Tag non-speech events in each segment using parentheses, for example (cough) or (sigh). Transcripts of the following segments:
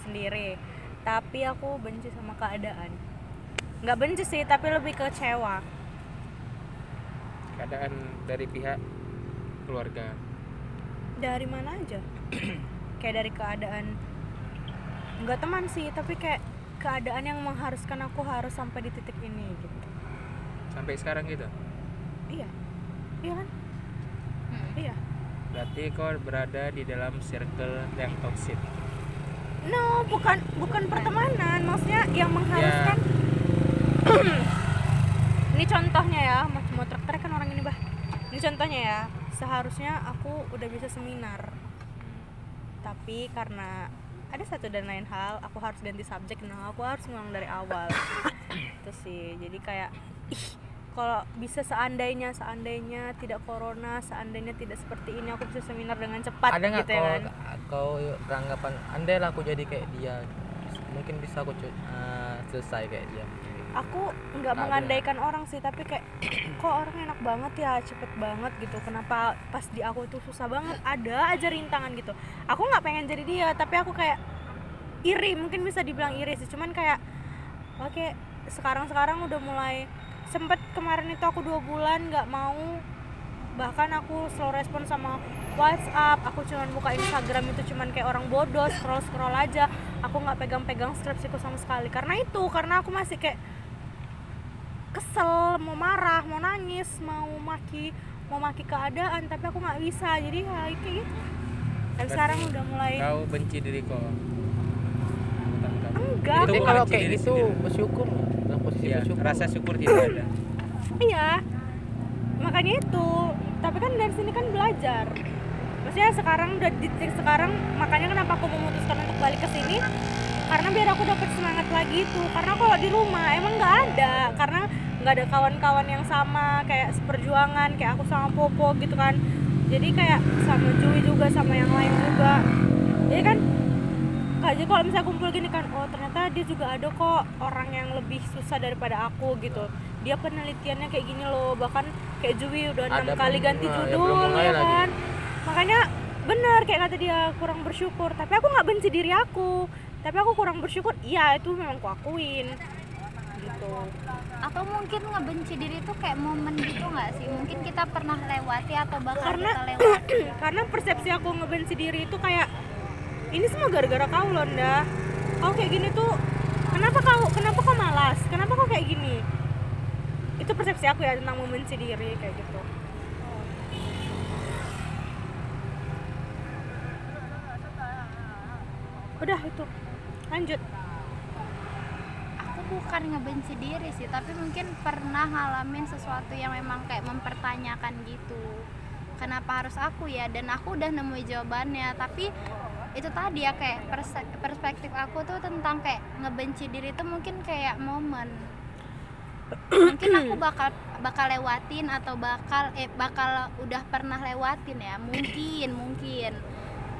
sendiri. Tapi aku benci sama keadaan. Nggak benci sih tapi lebih kecewa. Keadaan dari pihak keluarga? Dari mana aja? (clears throat) Kayak dari keadaan nggak teman sih tapi kayak keadaan yang mengharuskan aku harus sampai di titik ini gitu. Sampai sekarang gitu? Iya. Iya kan? Hmm. iya. Berarti kau berada di dalam circle yang toxic no bukan bukan pertemanan. Maksudnya yang mengharuskan (clears throat) ini contohnya ya mau truk kan orang ini bah ini contohnya ya seharusnya aku udah bisa seminar. Tapi karena ada satu dan lain hal aku harus ganti subjek. Nah aku harus ngulang dari awal. (coughs) Itu sih jadi kayak ih kalau bisa seandainya seandainya tidak corona seandainya tidak seperti ini aku bisa seminar dengan cepat ada nggak gitu ya kau kan? kau beranggapan andai lah aku jadi kayak dia mungkin bisa aku eh, selesai kayak dia. Aku nggak mengandaikan orang sih tapi kayak (clears throat) kok orang enak banget ya cepet banget gitu. Kenapa pas di aku tuh susah banget ada aja rintangan gitu. Aku nggak pengen jadi dia tapi aku kayak iri mungkin bisa dibilang iri sih. Cuman kayak oke sekarang sekarang udah mulai sempet kemarin itu aku dua bulan nggak mau. Bahkan aku slow respon sama WhatsApp. Aku cuman buka Instagram itu cuman kayak orang bodoh scroll scroll aja. Aku nggak pegang-pegang skripsiku sama sekali. Karena itu karena aku masih kayak kesel mau marah mau nangis mau maki mau maki keadaan tapi aku nggak bisa. Jadi ya kayak gitu. Dan Berarti sekarang udah mulai kau benci diri kau? Enggak. Kalau kayak gitu bersyukur ya bersyukur rasa syukur tidak ada iya makanya itu. Tapi kan dari sini kan belajar. Maksudnya sekarang udah di titik sekarang makanya kenapa aku memutuskan untuk balik ke sini? Karena biar aku dapat semangat lagi itu. Karena kalau di rumah emang nggak ada. Karena nggak ada kawan-kawan yang sama kayak seperjuangan kayak aku sama Popo gitu kan. Jadi kayak sama Jui juga sama yang lain juga. Jadi kan kayak kalau misalnya kumpul gini kan oh ternyata dia juga ada kok orang yang lebih susah daripada aku gitu. Dia penelitiannya kayak gini loh. Bahkan kayak Jui udah enam kali ganti ya judul ya lagi. kan? Makanya bener kayak kata dia kurang bersyukur. Tapi aku nggak benci diri aku. Tapi aku kurang bersyukur iya itu memang aku akuin. Gitu. Atau mungkin ngebenci diri itu kayak momen gitu nggak sih? Mungkin kita pernah lewati atau bakal Karena- kita lewati. (clears throat) karena persepsi aku ngebenci diri itu kayak ini semua gara-gara kau Londa. Kau kayak gini tuh kenapa kau kenapa kau malas? Kenapa kau kayak gini? Itu persepsi aku ya tentang membenci diri kayak gitu. Udah itu. Lanjut. Aku bukan ngebenci diri sih tapi mungkin pernah ngalamin sesuatu yang memang kayak mempertanyakan gitu. Kenapa harus aku ya? Dan aku udah nemu jawabannya tapi itu tadi ya kayak perspektif aku tuh tentang kayak ngebenci diri itu mungkin kayak momen. Mungkin aku (clears throat) bakal bakal lewatin atau bakal eh bakal udah pernah lewatin ya mungkin mungkin.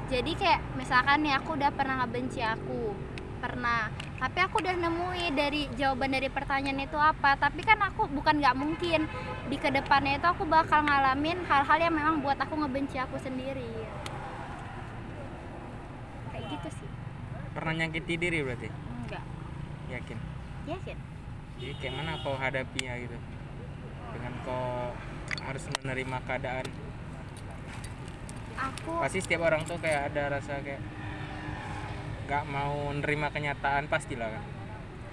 Jadi kayak misalkan nih aku udah pernah ngebenci aku pernah. Tapi aku udah nemui dari jawaban dari pertanyaan itu apa. Tapi kan aku bukan nggak mungkin. Di ke depannya itu aku bakal ngalamin hal-hal yang memang buat aku ngebenci aku sendiri kayak gitu sih pernah nyakiti diri berarti? Enggak. Yakin? Ya kan jadi kayak mana kau hadapinya gitu? Dengan kau harus menerima keadaan? Aku pasti setiap orang tuh kayak ada rasa kayak nggak mau nerima kenyataan pastilah kan?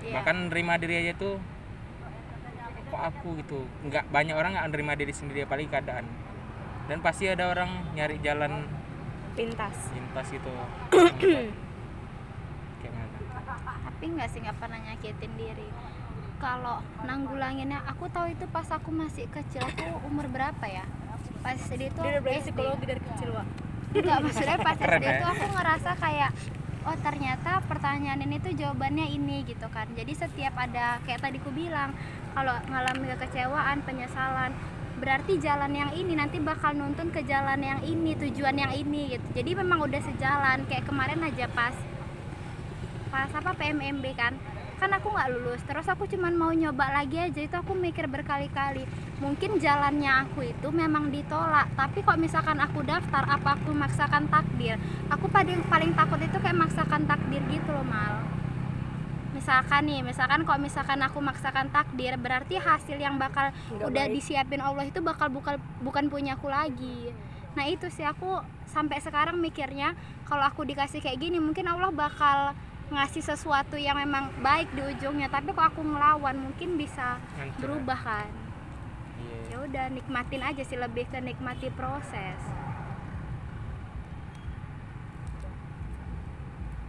Ya, bahkan nerima diri aja tuh kok aku gitu? Nggak banyak orang nggak nerima diri sendiri apalagi keadaan. Dan pasti ada orang nyari jalan pintas. lintas gitu (clears throat) tapi nggak sih nggak pernah nyakitin diri. Kalau nanggulanginnya aku tahu itu pas aku masih kecil aku umur berapa ya? Pas SD itu dia udah psikologi dari kecil wa Enggak, maksudnya pas Keren SD ya. tuh aku ngerasa kayak oh ternyata pertanyaan ini tuh jawabannya ini gitu kan. Jadi setiap ada kayak tadi ku bilang kalau ngalami kekecewaan penyesalan berarti jalan yang ini nanti bakal nuntun ke jalan yang ini tujuan yang ini gitu. Jadi memang udah sejalan. Kayak kemarin aja pas pas apa PMMB kan. Kan aku nggak lulus terus aku cuman mau nyoba lagi aja. Itu aku mikir berkali-kali mungkin jalannya aku itu memang ditolak. Tapi kok misalkan aku daftar apa aku maksakan takdir aku paling paling takut itu kayak maksakan takdir gitu loh mal. Misalkan nih misalkan kok misalkan aku maksakan takdir berarti hasil yang bakal Nggak udah baik. disiapin Allah itu bakal bukan bukan punya aku lagi. Nah itu sih aku sampai sekarang mikirnya kalau aku dikasih kayak gini mungkin Allah bakal ngasih sesuatu yang memang baik di ujungnya tapi kok aku ngelawan mungkin bisa Hancur. berubah kan Iya. ya udah nikmatin aja sih lebih ke nikmati proses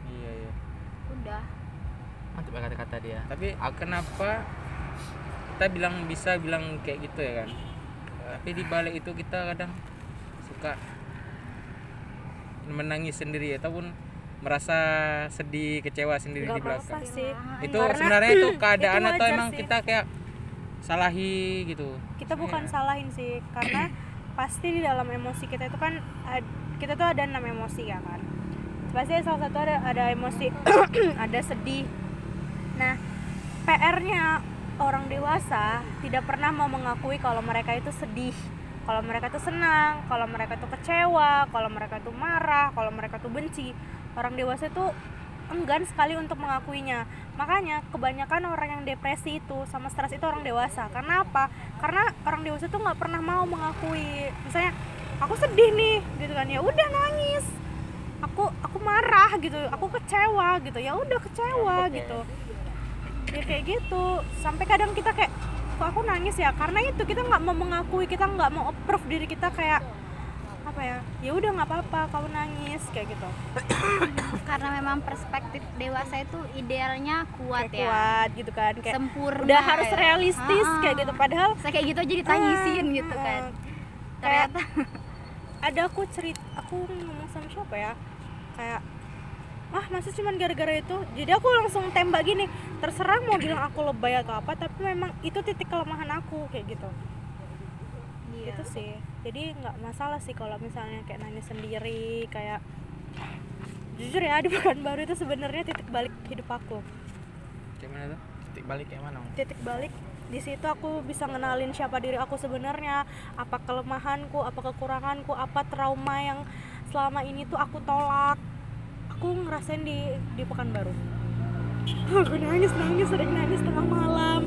Iya, iya. udah mantap ya kata-kata dia Tapi kenapa kita bilang bisa bilang kayak gitu ya kan? Tapi di balik itu kita kadang suka menangis sendiri ataupun merasa sedih, kecewa sendiri nggak di belakang. sih Nah, Itu Karena sebenarnya itu (laughs) keadaan itu atau emang sih. kita kayak salahi gitu. kita bukan Iya. salahin sih karena (clears throat) pasti di dalam emosi kita itu kan kita tuh ada enam emosi ya kan pasti salah satu ada ada emosi (clears throat) ada sedih nah PR-nya orang dewasa tidak pernah mau mengakui kalau mereka itu sedih kalau mereka tuh senang kalau mereka tuh kecewa kalau mereka tuh marah kalau mereka tuh benci orang dewasa tuh enggan sekali untuk mengakuinya. Makanya kebanyakan orang yang depresi itu sama stres itu orang dewasa. Karena apa? Karena orang dewasa tuh nggak pernah mau mengakui. Misalnya aku sedih nih gitu kan. Ya udah nangis. Aku aku marah gitu. Aku kecewa gitu. Ya udah kecewa gitu. Ya kayak gitu. Sampai kadang kita kayak kok aku nangis ya? Karena itu kita nggak mau mengakui kita nggak mau approve diri kita kayak apa ya ya udah nggak apa-apa kamu nangis kayak gitu. (coughs) Karena memang perspektif dewasa itu idealnya kuat kayak ya. kuat gitu kan kayak sempurna udah harus realistis kayak gitu. Padahal Saya kayak gitu aja ditangisin ah, gitu ah, kan kayak ternyata ada aku cerita aku ngomong sama siapa ya kayak ah masa cuman gara-gara itu? Jadi aku langsung tembak gini terserah mau bilang aku lebay atau apa tapi memang itu titik kelemahan aku kayak gitu. Iya. itu sih jadi nggak masalah sih kalau misalnya kayak nanya sendiri kayak jujur ya di baru itu sebenarnya titik balik hidup aku. Kayak mana tuh? titik balik kayak mana titik balik di situ aku bisa ngenalin siapa diri aku sebenarnya apa kelemahanku apa kekuranganku apa trauma yang selama ini tuh aku tolak. Aku ngerasain di di pekanbaru. Aku nangis nangis sering nangis tengah malam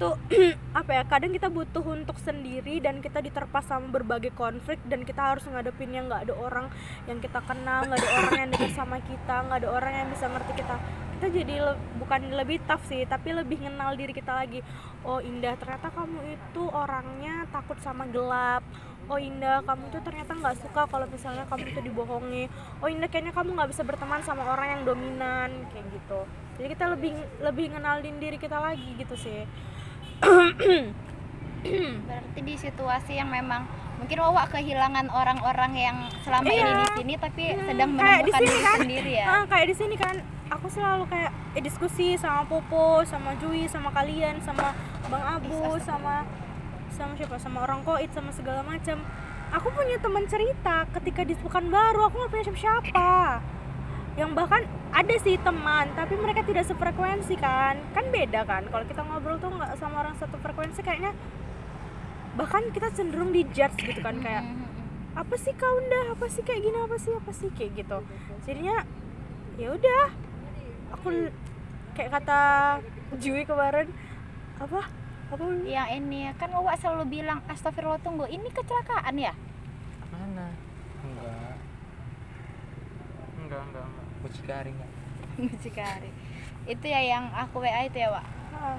itu (clears throat) apa ya kadang kita butuh untuk sendiri dan kita diterpa sama berbagai konflik dan kita harus ngadepin yang nggak ada orang yang kita kenal nggak ada orang yang dekat sama kita nggak ada orang yang bisa ngerti kita. Kita jadi le- bukan lebih tough sih tapi lebih kenal diri kita lagi. Oh indah ternyata kamu itu orangnya takut sama gelap. Oh indah kamu tuh ternyata nggak suka kalau misalnya kamu itu dibohongi. Oh indah kayaknya kamu nggak bisa berteman sama orang yang dominan kayak gitu. Jadi kita lebih lebih ngenalin diri kita lagi gitu sih berarti di situasi yang memang mungkin Wawa kehilangan orang-orang yang selama ini Iya. di sini tapi sedang kayak di menemukan sini diri kan. sendiri ya Ah, kayak di sini kan aku selalu kayak eh, diskusi sama Popo, sama Jui, sama kalian, sama Bang Abu, Is, sama sama siapa, sama orang koit, sama segala macam. Aku punya teman cerita ketika di baru aku nggak punya siapa-siapa. Yang bahkan ada sih teman, tapi mereka tidak sefrekuensi kan. Kan beda kan. Kalau kita ngobrol tuh nggak sama orang satu frekuensi kayaknya bahkan kita cenderung dijudge gitu kan kayak Mhm, mhm. apa sih kau udah apa sih kayak gini apa sih apa sih kayak gitu jadinya ya udah aku kayak kata Jui kemarin apa apa yang ini kan Wawa selalu bilang astagfirullah tunggu ini kecelakaan ya mana Enggak. Enggak, enggak, enggak. Mucikari nggak? Mucikari. Itu ya yang aku WA itu ya Wak. Ah,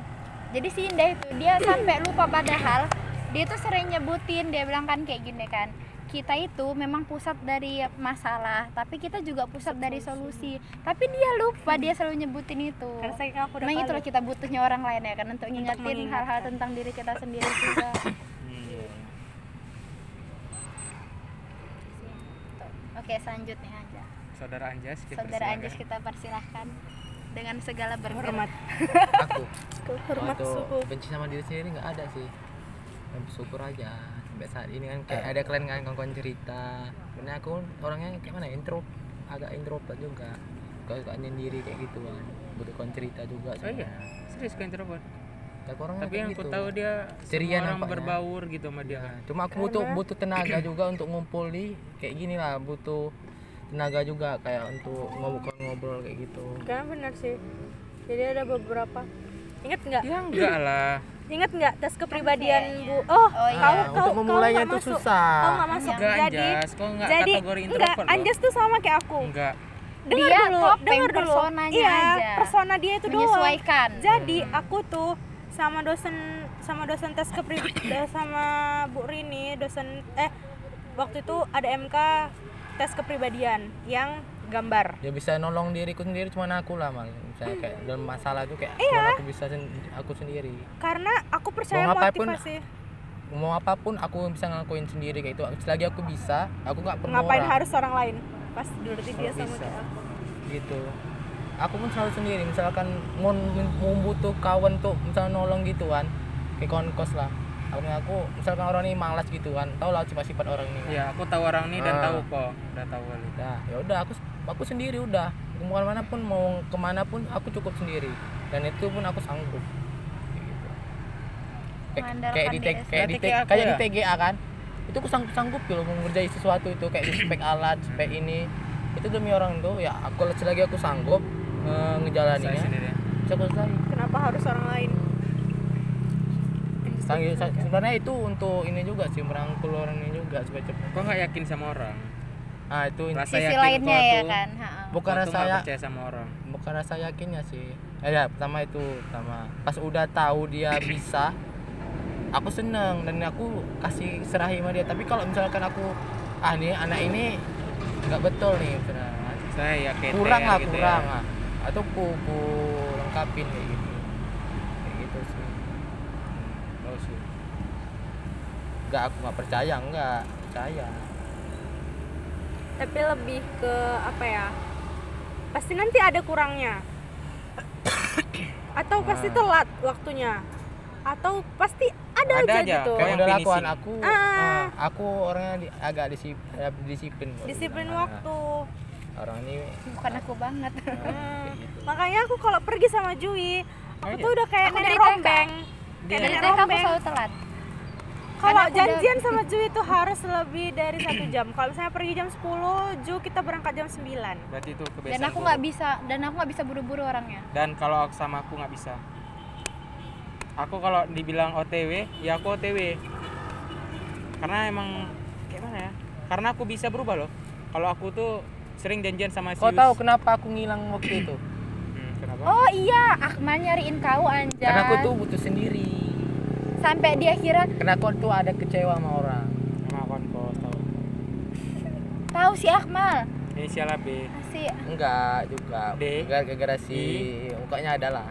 jadi si Indah itu dia sampai lupa padahal dia tuh sering nyebutin dia bilang kan kayak gini kan kita itu memang pusat dari masalah tapi kita juga pusat dari solusi. Tapi dia lupa dia selalu nyebutin itu. Karena saking aku udah memang itulah kita butuhnya orang lain ya kan untuk ngingetin mengingatkan. hal-hal tentang diri kita sendiri juga. Iya. oke selanjutnya Saudara Anjas, kita saudara persilakan. Anjus kita persilahkan dengan segala berhormat hormat. Aku? Hormat suku benci sama diri sendiri nggak ada sih. Yang bersyukur aja. Sampai saat ini kan kayak ada kalian kan kawan cerita. Karena aku orangnya kayak mana intro agak introvert juga. Suka nyendiri kayak gitu kan. Butuh kawan cerita juga oh iya? serius kan introvert? Tapi orangnya tapi yang aku gitu. tahu dia Ceria orang nampaknya. berbaur gitu sama dia. Kan cuma aku butuh butuh tenaga juga untuk ngumpul di kayak gini lah. Butuh tenaga juga kayak untuk ngobrol-ngobrol kayak gitu Karena benar sih. Jadi ada beberapa. Ingat nggak? ya enggak lah (clears throat) Ingat nggak tes kepribadian Bu? Oh, Oh, iya. kau Nah, kau untuk memulainya kau nggak tuh masuk. susah. Kau nggak masuk. enggak jadi Anjas kau enggak jadi kategori enggak loh Anjas tuh sama kayak aku. enggak Dengar Dia dulu, dengar dulu. personanya iya, aja. persona dia itu doang. menyesuaikan Jadi aku tuh sama dosen sama dosen tes kepribadian sama Bu Rini, dosen eh waktu itu ada MK tes kepribadian yang gambar. ya bisa nolong diriku sendiri cuma aku lah mal misalnya kayak dalam masalah tuh kayak Iya. aku bisa sen- aku sendiri Karena aku percaya Mau apa pun, motivasi. mau apa pun aku bisa ngelakuin sendiri kayak itu selagi aku bisa aku nggak perlu Ngapain orang harus orang lain? Pas dulu dia sama bisa. aku. gitu aku pun selalu sendiri misalkan mau mau butuh kawan tuh misalnya nolong gitu kan kayak kawan kos lah aku aku misalkan orang ini malas gitu kan tau lah sifat-sifat orang ini. Kan. ya aku tahu orang ini dan Ah. tahu kok udah tahu kali. Nah, ya udah aku aku sendiri udah. Mau ke mana pun mau ke mana pun aku cukup sendiri. Dan itu pun aku sanggup. Kayak gitu. kayak, di diri T- kayak di Berarti T- kayak di ya? TGA kan? Itu aku sanggup sanggup gitu mau ngerjain sesuatu itu kayak di spek alat spek ini. Itu demi orang tuh ya aku selagi aku sanggup eh, saya ngejalaninya sendiri. Bisa aku selesai. Kenapa harus orang lain? Sebenarnya itu untuk ini juga sih merangkul orang ini juga supaya cepet kok nggak yakin sama orang? Ah itu Rasa sisi yakin lainnya ya tuh- kan ha-ha. bukan rasa ya percaya sama orang. bukan rasa yakinnya sih. Eh ya pertama itu pertama. Pas udah tahu dia (coughs) bisa aku seneng dan aku kasih serahi sama dia. Tapi kalau misalkan aku ah nih anak ini nggak betul nih misalnya. saya ya keter kurang lah gitu kurang ya. lah. Atau ku, ku lengkapin kayak gitu kayak gitu sih Tahu sih. Nggak aku nggak percaya nggak percaya Tapi lebih ke apa ya? Pasti nanti ada kurangnya. (coughs) Atau pasti Nah. telat waktunya. Atau pasti ada, Ada aja, aja, gitu. kayak udah lakuan aku Ah. eh, aku orangnya di- agak eh, disiplin kalau Disiplin bilang. waktu. Orang ini bukan aku banget kayak gitu Makanya aku kalau pergi sama Jui, aku Oh, iya? tuh udah kayak Aku nenek rombeng. Kayak dari nenek TK aku rombeng. selalu telat Kalau aku udah- janjian sama (laughs) Ju itu harus lebih dari satu jam. Kalau misalnya pergi jam 10, Ju kita berangkat jam 9. berarti itu kebiasaan dan aku nggak bisa dan aku nggak bisa buru-buru orangnya. Dan kalau sama aku nggak bisa. Aku kalau dibilang OTW ya aku OTW karena emang kayak mana ya? Karena aku bisa berubah loh. Kalau aku tuh sering janjian sama kau Sius. tahu kenapa aku ngilang waktu itu? Hmm, kenapa? Oh iya Akmal nyariin kau Anjas karena aku tuh butuh sendiri sampai dia kira karena tuh ada kecewa sama orang. Sama kon kau tahu tahu si Akmal? Inisial B si enggak juga. D. gara-gara si mukanya ada lah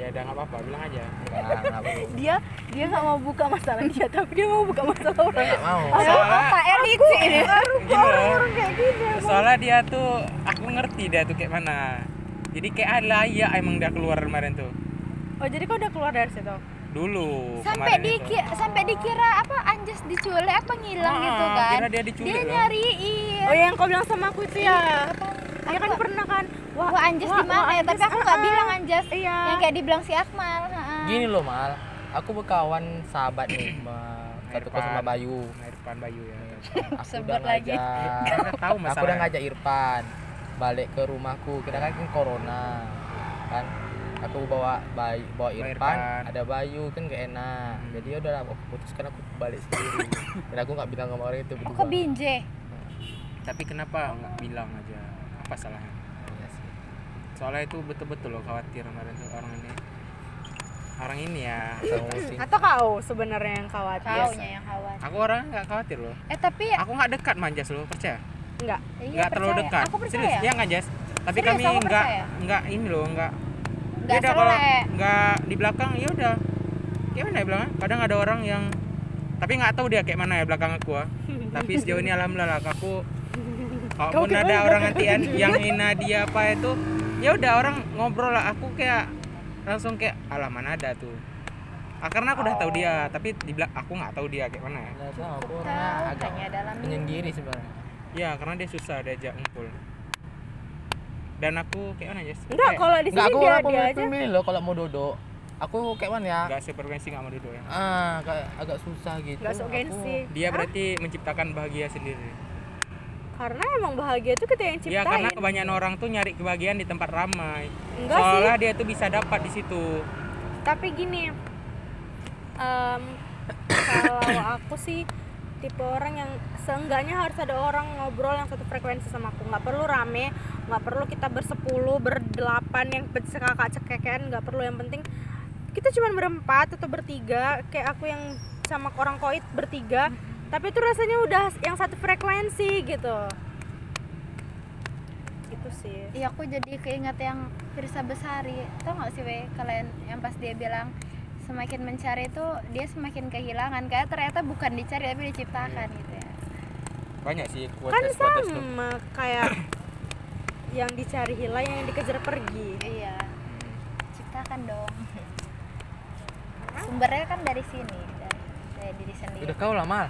ya udah nggak apa-apa bilang aja. Enggak enggak perlu Dia dia nggak mau buka masalah dia, tapi dia mau buka masalah orang. enggak mau. Soalnya Pak elit sih ini? Orang kayak gini. soalnya dia tuh aku ngerti dia tuh kayak mana. Jadi kayak ada ya emang dia keluar kemarin tuh. Oh, jadi kau udah keluar dari situ? Dulu sampai dikira sampai dikira apa Anjas diculik apa ngilang Ah, gitu kan kira dia diculik dia loh. nyariin Oh, yang kau bilang sama aku itu ya. Dia kan Aku- pernah kan. Wah, Anjas wah, di mana ya? Tapi Anjas, aku nggak ah, bilang. Anjas. Iya. Yang kayak dibilang si Akmal. ha-ha. gini loh mal aku berkawan sahabat nih (coughs) sama satu kos sama. Bayu Irfan Bayu ya (laughs) aku Sebut udah lagi. ngajak tahu aku udah ngajak Irfan balik ke rumahku kira kan kan corona kan aku bawa bayi bawa Irfan, Irfan. ada Bayu kan gak enak Hmm. jadi ya udah aku putuskan aku balik sendiri (coughs) dan aku nggak bilang sama orang itu Kok berdua binje? tapi kenapa nggak bilang aja apa salahnya Iya sih. soalnya itu betul-betul loh khawatir kemarin tuh orang ini orang ini ya Sama musik. Atau kau sebenarnya yang khawatir? Kaunya yang khawatir. aku orang nggak khawatir loh Eh tapi aku nggak dekat manjas loh percaya Enggak. iya, nggak terlalu dekat Aku percaya. serius ya nggak jas tapi Serius, kami aku nggak nggak ini loh nggak Nggak kalau nggak di belakang ya udah. Gimana ya bilang kadang ada orang yang tapi nggak tahu dia kayak mana ya belakang aku ah. (laughs) tapi sejauh ini alhamdulillah lah aku kalaupun ada orang nantian (laughs) yang hina dia apa itu ya udah orang ngobrol lah. Aku kayak langsung kayak alah mana ada tuh. Ah, karena aku udah tahu dia tapi di belak aku nggak tahu dia kayak mana ya. Aku orangnya agak menyendiri sebenarnya. Ya karena dia susah diajak ngumpul dan aku kayak mana Jess? enggak Kayak kalau di Enggak, sini aku dia aku dia aja. pilih loh kalau mau dodok. Aku kayak mana ya? nggak sefrekuensi nggak mau duduk ya. Ah, kayak agak susah gitu. nggak gengsi. Dia berarti menciptakan bahagia sendiri. Karena emang bahagia itu kita yang ya ciptain. karena kebanyakan orang tuh nyari kebahagiaan di tempat ramai. Enggak sih. Soalnya dia tuh bisa dapat di situ. Tapi gini em, kalau aku sih tipe orang yang seenggaknya harus ada orang ngobrol yang satu frekuensi sama aku. Nggak perlu rame nggak perlu kita bersepuluh berdelapan yang sekakak cekekan nggak perlu. Yang penting kita cuma berempat atau bertiga kayak aku yang sama orang koit bertiga tapi itu rasanya udah yang satu frekuensi gitu. Itu sih. Iya aku jadi keinget yang Firsa Besari. Tau gak sih we? Kalian yang pas dia bilang Semakin mencari itu dia semakin kehilangan. Kayak ternyata bukan dicari tapi diciptakan gitu ya. Banyak sih kan quotes quotes tuh. sama kayak (clears throat) yang dicari hilang yang dikejar pergi. Iya. Ciptakan dong. Sumbernya kan dari sini Dari, dari diri sendiri. Udah kau lah mal.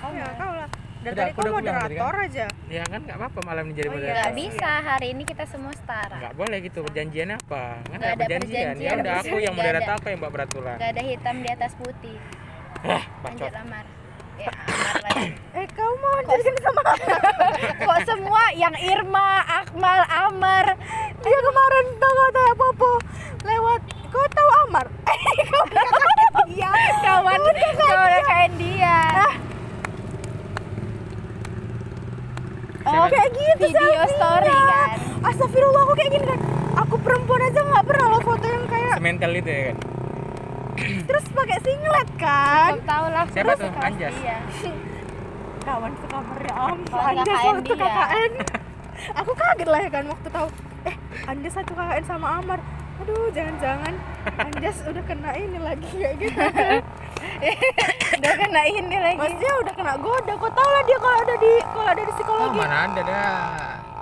oh ya kau lah. Dari Udah, tadi aku kau tadi moderator aja. Ya kan nggak apa-apa malam ini jadi Oh, iya. moderator. Gak bisa. Hari ini kita semua setara. Nggak boleh gitu perjanjiannya apa? Kan Nggak ada ada perjanjian. Ya perjanjian, udah aku yang nggak moderator apa yang buat peraturan. Gak ada hitam di atas putih. Eh Lanjut Amar. Ya Amar lagi eh kau mau jadiin sama (laughs) Kok semua yang Irma, Akmal, Amar. Dia kemarin tau gak tanya Popo lewat kau tahu Amar? (laughs) Kau dia? Kawan. Kawan kayak dia. Oh kayak gitu video selfie-nya. story kan? Astagfirullah aku kayak gini kan? Aku perempuan aja nggak pernah lo foto yang kayak semental itu ya kan? Terus pakai singlet kan? Kau tahu lah Siapa terus tuh? Anjas? dia. (laughs) kawan sekamarnya Am Kawan Anda KKN satu dia. KKN aku kaget lah ya kan waktu tahu eh Anda satu KKN sama Amar aduh jangan-jangan Anjas udah kena ini lagi kayak (laughs) gitu udah kena ini lagi maksudnya udah kena goda kok tau lah dia kalau ada di kalau ada di Oh, psikologi mana ada dah.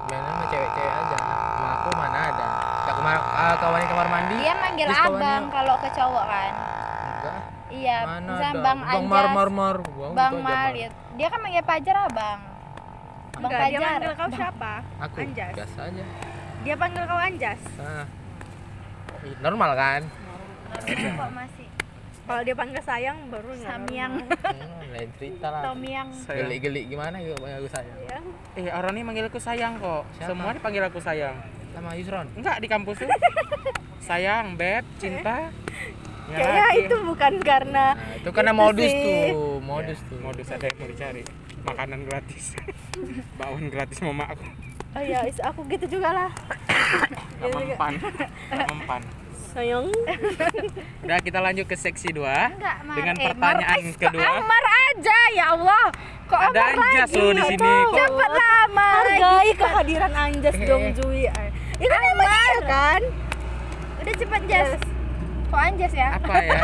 Mainan sama cewek-cewek aja. Sama aku mana ada. Kayak kemar ah, kawan di kamar mandi. dia manggil Terus kawannya- abang kalau ke cowok kan. Iya Mana misalnya ada. bang Bang mar Anjas mar mar. Bang gitu aja, Mar. Malit dia kan manggil Pajar abang bang Enggak, dia Pajar manggil kau siapa Aku Anjas biasa aja. dia panggil kau Anjas Ah. Ih, Normal kan? kok masih kalau dia panggil sayang baru nggak Samyang Hmm, lain cerita lah. Tomyang Sayang. Gelik-gelik gimana gitu panggil aku sayang. normal. eh orang ini manggil aku sayang kok Siapa? semua dipanggil aku sayang Sama Yusron. enggak di kampus tuh (laughs) sayang beb cinta Ya, kayaknya lagi. itu bukan karena Nah, itu karena Itu modus sih. tuh, modus tuh. modus ada yang mau dicari. Makanan gratis. (laughs) Bakwan gratis mama aku. Oh ya is- aku gitu juga lah. Nggak mempan nggak mempan sayang. Udah kita lanjut ke seksi 2 enggak Mar dengan eh, pertanyaan Mar, eh, kok kedua. Amar aja ya Allah. Kok ada Amar anjas lagi? loh di sini. Kok cepet lah Amar hargai kehadiran Anjas Eh. dong Jui. Ya kan emang iya kan? udah cepet Jas kok Anjas ya. Apa ya?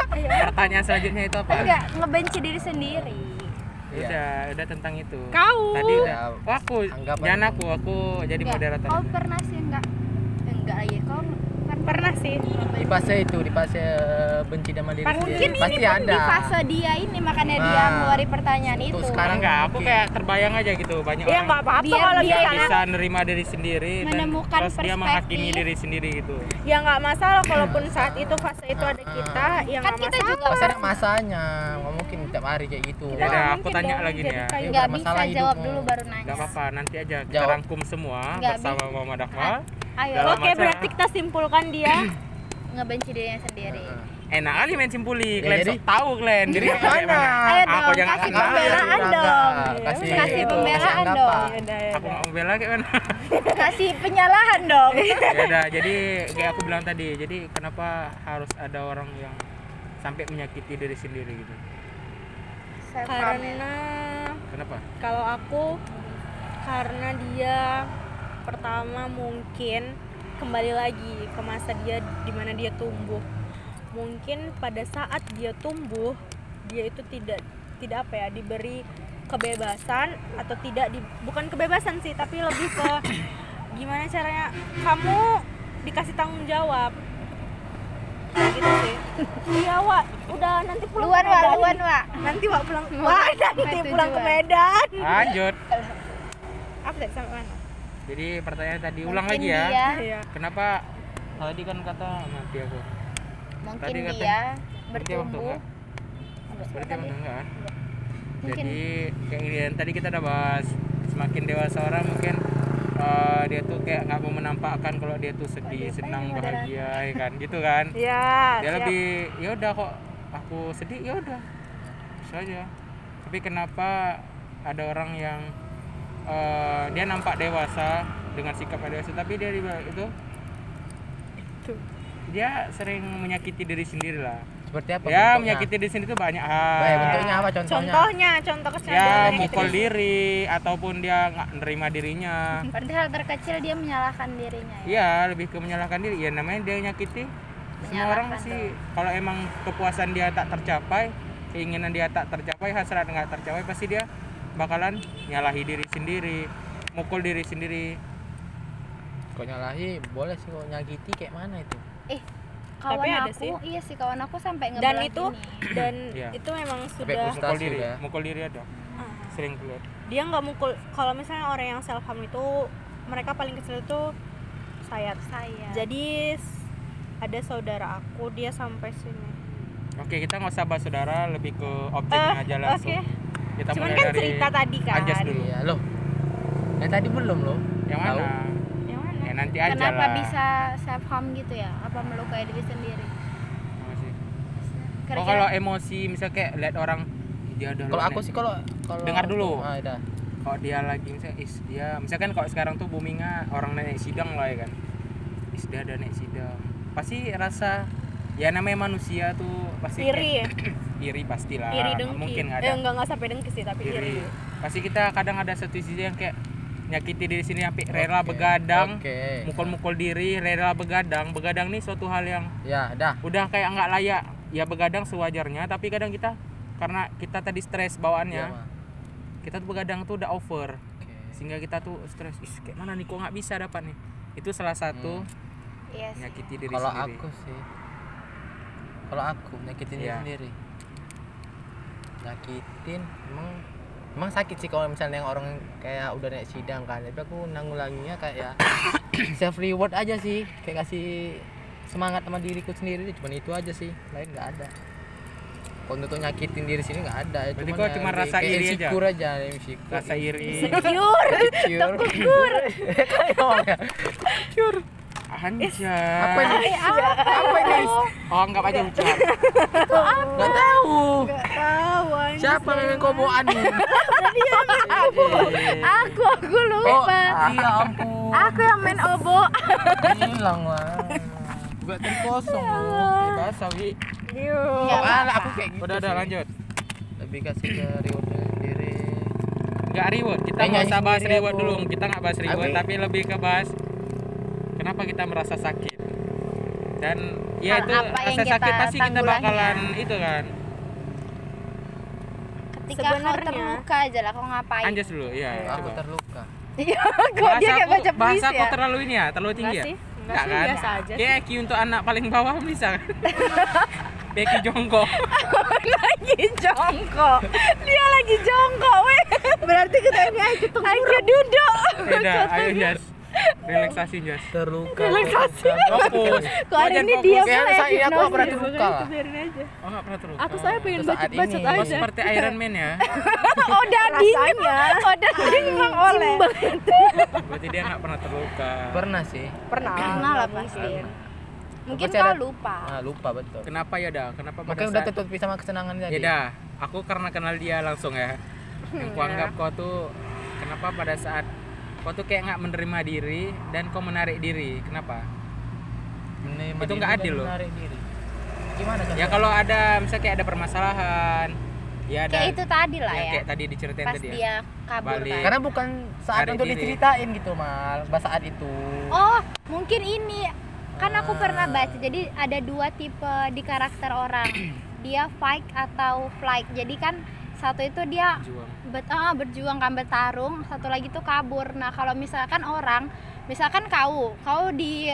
(laughs) Pertanyaan selanjutnya itu apa? Enggak ngebenci diri sendiri. Iya. udah udah tentang itu. Kau. Tadi udah Ya, oh, aku anggapan- jangan aku aku jadi Enggak, moderator kau pernah sih enggak. Enggak lagi kau pernah sih Di fase itu, di fase eh, benci sama diri mungkin sendiri. ini Pasti pun ada. di fase dia ini makanya dia Nah, ngeluarin pertanyaan itu sekarang enggak aku mungkin. kayak terbayang aja gitu banyak ya orang nggak apa-apa Biar kalau dia bisa nerima diri sendiri dan Menemukan terus dia menghakimi perspektif. diri sendiri gitu ya nggak masalah kalaupun (clears throat) saat itu fase itu ada kita ya kan nggak kita masalah juga Pasti ada masanya. Nggak mungkin tiap hari kayak gitu. Ya udah, aku tanya dong lagi nih ya. nggak bisa bermasalah jawab dulu baru nanya nggak apa-apa nanti aja kita rangkum semua Nggak bersama Muhammad Akmal ayo. Oke masa- berarti kita simpulkan dia. (clears throat) Ngebenci dirinya sendiri. Enak kali main simpuli Ya, kalian jadi- sok tahu kalian Iya, aku kayak mana? mana Ayo aku dong, jangan kasih pembelaan dong. Kasih, Kasih pembelaan dong. ya ya aku mau bela kayak mana? (laughs) Kasih penyalahan dong. (laughs) Ya udah jadi kayak aku bilang tadi jadi kenapa harus ada orang yang sampai menyakiti diri sendiri gitu? Karena kenapa? kalau aku karena dia pertama mungkin kembali lagi ke masa dia di mana dia tumbuh. Mungkin pada saat dia tumbuh dia itu tidak tidak apa ya diberi kebebasan atau tidak di, bukan kebebasan sih tapi lebih ke (coughs) gimana caranya kamu dikasih tanggung jawab. Kayak gitu sih. Iya Wak. Udah nanti pulang luan ke wa Medan. luan wa nanti Wak pulang sampai nanti pulang ke. Medan. Lanjut. Apa tadi sampai mana jadi pertanyaan tadi ulang Mungkin lagi ya dia, Iya. kenapa tadi kan kata mati aku mungkin Tadi katanya- dia bertumbuh enggak? Enggak, berarti enggak kan? Mungkin. jadi kayak gini dan tadi kita udah bahas semakin dewasa orang mungkin eh, dia tuh kayak nggak mau menampakkan kalau dia tuh sedih Aduh, senang ayo, moderator. bahagia ya kan gitu kan Iya. dia siap. lebih ya udah kok aku sedih ya udah bisa aja tapi kenapa ada orang yang eh, dia nampak dewasa dengan sikap dewasa tapi dia di itu Tuh. dia sering menyakiti diri sendiri lah seperti apa ya bentuknya? menyakiti diri sendiri itu banyak hal Baik, bentuknya apa contohnya Contohnya, contoh kesadaran ya yang mukul gitu. diri ataupun dia nggak nerima dirinya (laughs) Berarti hal terkecil dia menyalahkan dirinya ya. Iya, lebih ke menyalahkan diri. Ya namanya dia nyakiti. Semua orang sih kalau emang kepuasan dia tak tercapai, keinginan dia tak tercapai, hasrat nggak tercapai, pasti dia bakalan nyalahi diri sendiri, mukul diri sendiri. kok nyalahi boleh sih kok nyakiti kayak mana itu Eh, kawan Tapi ada aku, sih. iya sih kawan aku sampai Dan ngebelah itu gini. (clears throat) dan (clears throat) Iya. itu memang Sampai sudah Mukul diri, udah. mukul diri ada. Ah. Sering keluar. dia nggak mukul kalau misalnya orang yang self harm itu mereka paling kecil itu sayat saya. jadi ada saudara aku dia sampai sini Oke, kita nggak usah bahas saudara, lebih ke objeknya Eh, aja langsung. oke. Kita cuman mulai kan dari cerita tadi kan Anjas dulu. iya loh yang tadi belum loh Yang Tahu. mana? yang mana Ya nanti aja Kenapa lah. bisa self harm gitu ya? Apa melukai diri sendiri? Masih. Oh, kalau emosi misalnya kayak lihat orang dia ada kalau aku sih kalau kalau Dengar dulu. ah udah kalau dia lagi misalnya is dia misalkan kalau sekarang tuh boomingnya orang naik sidang lah ya kan is dia ada naik sidang pasti rasa ya namanya manusia tuh pasti iri ya? Kayak- (laughs) iri pastilah. Iri dengki. mungkin eh, ada. enggak nggak sampai dengki sih tapi iri, iri. Pasti kita kadang ada satu sisi yang kayak nyakiti diri sini sampai rela begadang oke. mukul-mukul diri rela begadang. Begadang nih suatu hal yang ya dah. udah kayak nggak layak. Ya begadang sewajarnya tapi kadang kita karena kita tadi stres bawaannya Iya, Ma. kita tuh begadang tuh udah over. Oke. sehingga kita tuh stres Ih, kayak mana nih kok nggak bisa dapat nih? Itu salah satu Iya sih. nyakiti diri kalau aku sih kalau aku nyakitin diri Iya. sendiri. Nyakitin emang emang sakit sih kalau misalnya yang orang kayak udah naik sidang kan. Tapi aku nanggulanginya kayak ya (coughs) self reward aja sih. Kayak kasih semangat sama diriku sendiri cuman itu aja sih. Lain nggak ada. Kalau untuk nyakitin diri sini nggak ada. Ya Berarti kau ya cuma rasa kayak iri aja? insecure aja insecure. Rasa iri. Secure insecure (laughs) (laughs) gugur Anja apa ini apa ini oh anggap aja ucap nggak tahu tahu anjir. siapa yang koboan (laughs) Aku, aku Oh, lupa. iya ampun. Aku yang main obo. Hilang lah. Gak terkosong lu. bahasa wi Oh, apa-apa. alah, aku kayak gitu. udah udah sih. lanjut Lebih kasih ke reward sendiri. nggak reward kita nggak usah bahas reward aku. dulu kita nggak bahas reward Tapi- tapi lebih ke bahas kenapa kita merasa sakit dan ya Hal itu apa rasa kita sakit pasti kita bakalan ya? itu kan Ketika kau Sebenarnya- terluka aja lah, kau ngapain? Anjas dulu ya Aku coba terluka. Iya, kok bahasa dia kayak baca bahasa puisi aku ya? terlalu ini ya terlalu tinggi Enggak ya sih enggak sih biasa aja Kayak IQ untuk anak paling bawah bisa kan? (laughs) Becky jongkok. lagi jongkok dia lagi jongkok weh berarti kita ini aja duduk Beda, ayo Jas. Relaksasi Jas. Terluka. Relaksasi. Fokus. kok hari ini dia saya ini aku pernah Hipnosis. terluka lah. biarin aja Oh, enggak pernah terluka. aku saya pengen bacot saat bacot ini- Oh, aja seperti Iron Man ya. (laughs) Oh, dadi. Oh, dadi memang oleh. Berarti dia enggak pernah terluka. Pernah sih. pernah Pernah lah pasti. mungkin. Mungkin kau lupa. Ah, lupa betul. Kenapa ya dah? Kenapa pada Makanya udah saat ketutupi sama kesenangan tadi. Ya dah, aku karena kenal dia langsung ya. Yang kuanggap kau tuh kenapa pada saat kau tuh kayak nggak menerima diri dan kau menarik diri. Kenapa? Menerima Itu nggak adil loh. menarik diri. Gimana Ya kalau ada misalnya kayak ada permasalahan, ya ada Kayak itu tadi lah yang ya. kayak tadi diceritain Pas tadi ya. dia kabur Balik. kan. Karena bukan saat untuk diri. diceritain gitu mal, pas saat itu. Oh, mungkin ini kan aku pernah Ah. baca. Jadi ada dua tipe di karakter orang. (clears throat) dia fight atau flight. Jadi kan satu itu dia Juang. Bet ah, berjuang kan bertarung, satu lagi tuh kabur. Nah, kalau misalkan orang, misalkan kau, kau di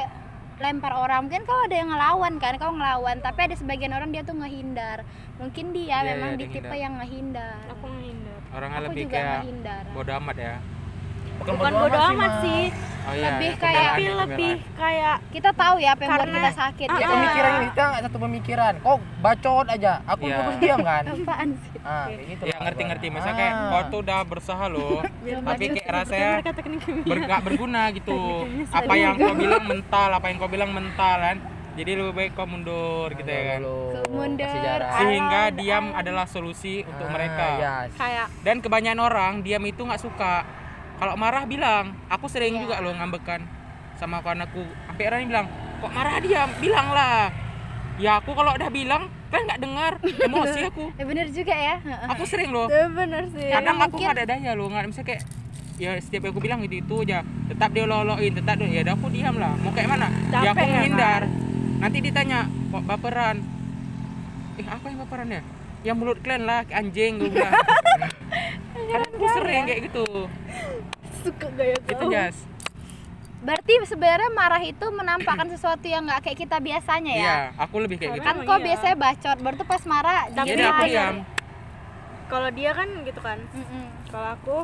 lempar orang mungkin kau ada yang ngelawan kan kau ngelawan tapi ada sebagian orang dia tuh ngehindar mungkin dia Iya, memang iya, di tipe ngehindar. yang ngehindar aku menghindar Orangnya aku lebih juga kayak ngehindar bodo amat ya. Bukan bodo amat sih Oh iya, Lebih ya, kayak- tapi lebih kayak kita tahu ya apa yang buat Karena- kita sakit Ah, Ya gitu. pemikiran ini kita nggak satu pemikiran. Kok bacot aja. Aku Iya. fokus diam kan. (laughs) apaan sih Ah, gitu. Ya ngerti-ngerti, masa kayak Ah. kau tuh udah berusaha loh, (laughs) tapi kayak rasanya ber, gak berguna gitu. Apa yang kau bilang mental, apa yang kau bilang mental kan. Jadi lebih baik kau mundur gitu ya kan. Mundur. Sehingga diam adalah solusi untuk Ah, mereka. Ya. kayak Dan kebanyakan orang diam itu nggak suka. Kalau marah bilang, aku sering Iya. juga loh ngambekan sama kawan aku. Sampai yang bilang, kok marah diam? Bilang lah. Ya aku kalau udah bilang, kan nggak dengar. Emosi aku. (laughs) ya bener juga ya Aku sering loh. Ya, bener sih kadang aku nggak ada daya loh nggak misalnya kayak ya setiap aku bilang gitu itu aja tetap dia loloin tetap dia ya udah aku diam lah mau kayak mana ya aku Capek ya, menghindar nanti ditanya kok baperan eh apa yang baperan ya yang mulut kalian lah anjing gue bilang (laughs) kadang aku sering kayak gitu. Suka gaya itu kau jas. Berarti sebenarnya marah itu menampakkan sesuatu yang nggak kayak kita biasanya ya? Iya aku lebih kayak gitu. kan kok iya. biasanya bacot baru tuh pas marah Tapi jadi aku diam kalau dia kan gitu kan. Mm-mm. kalau aku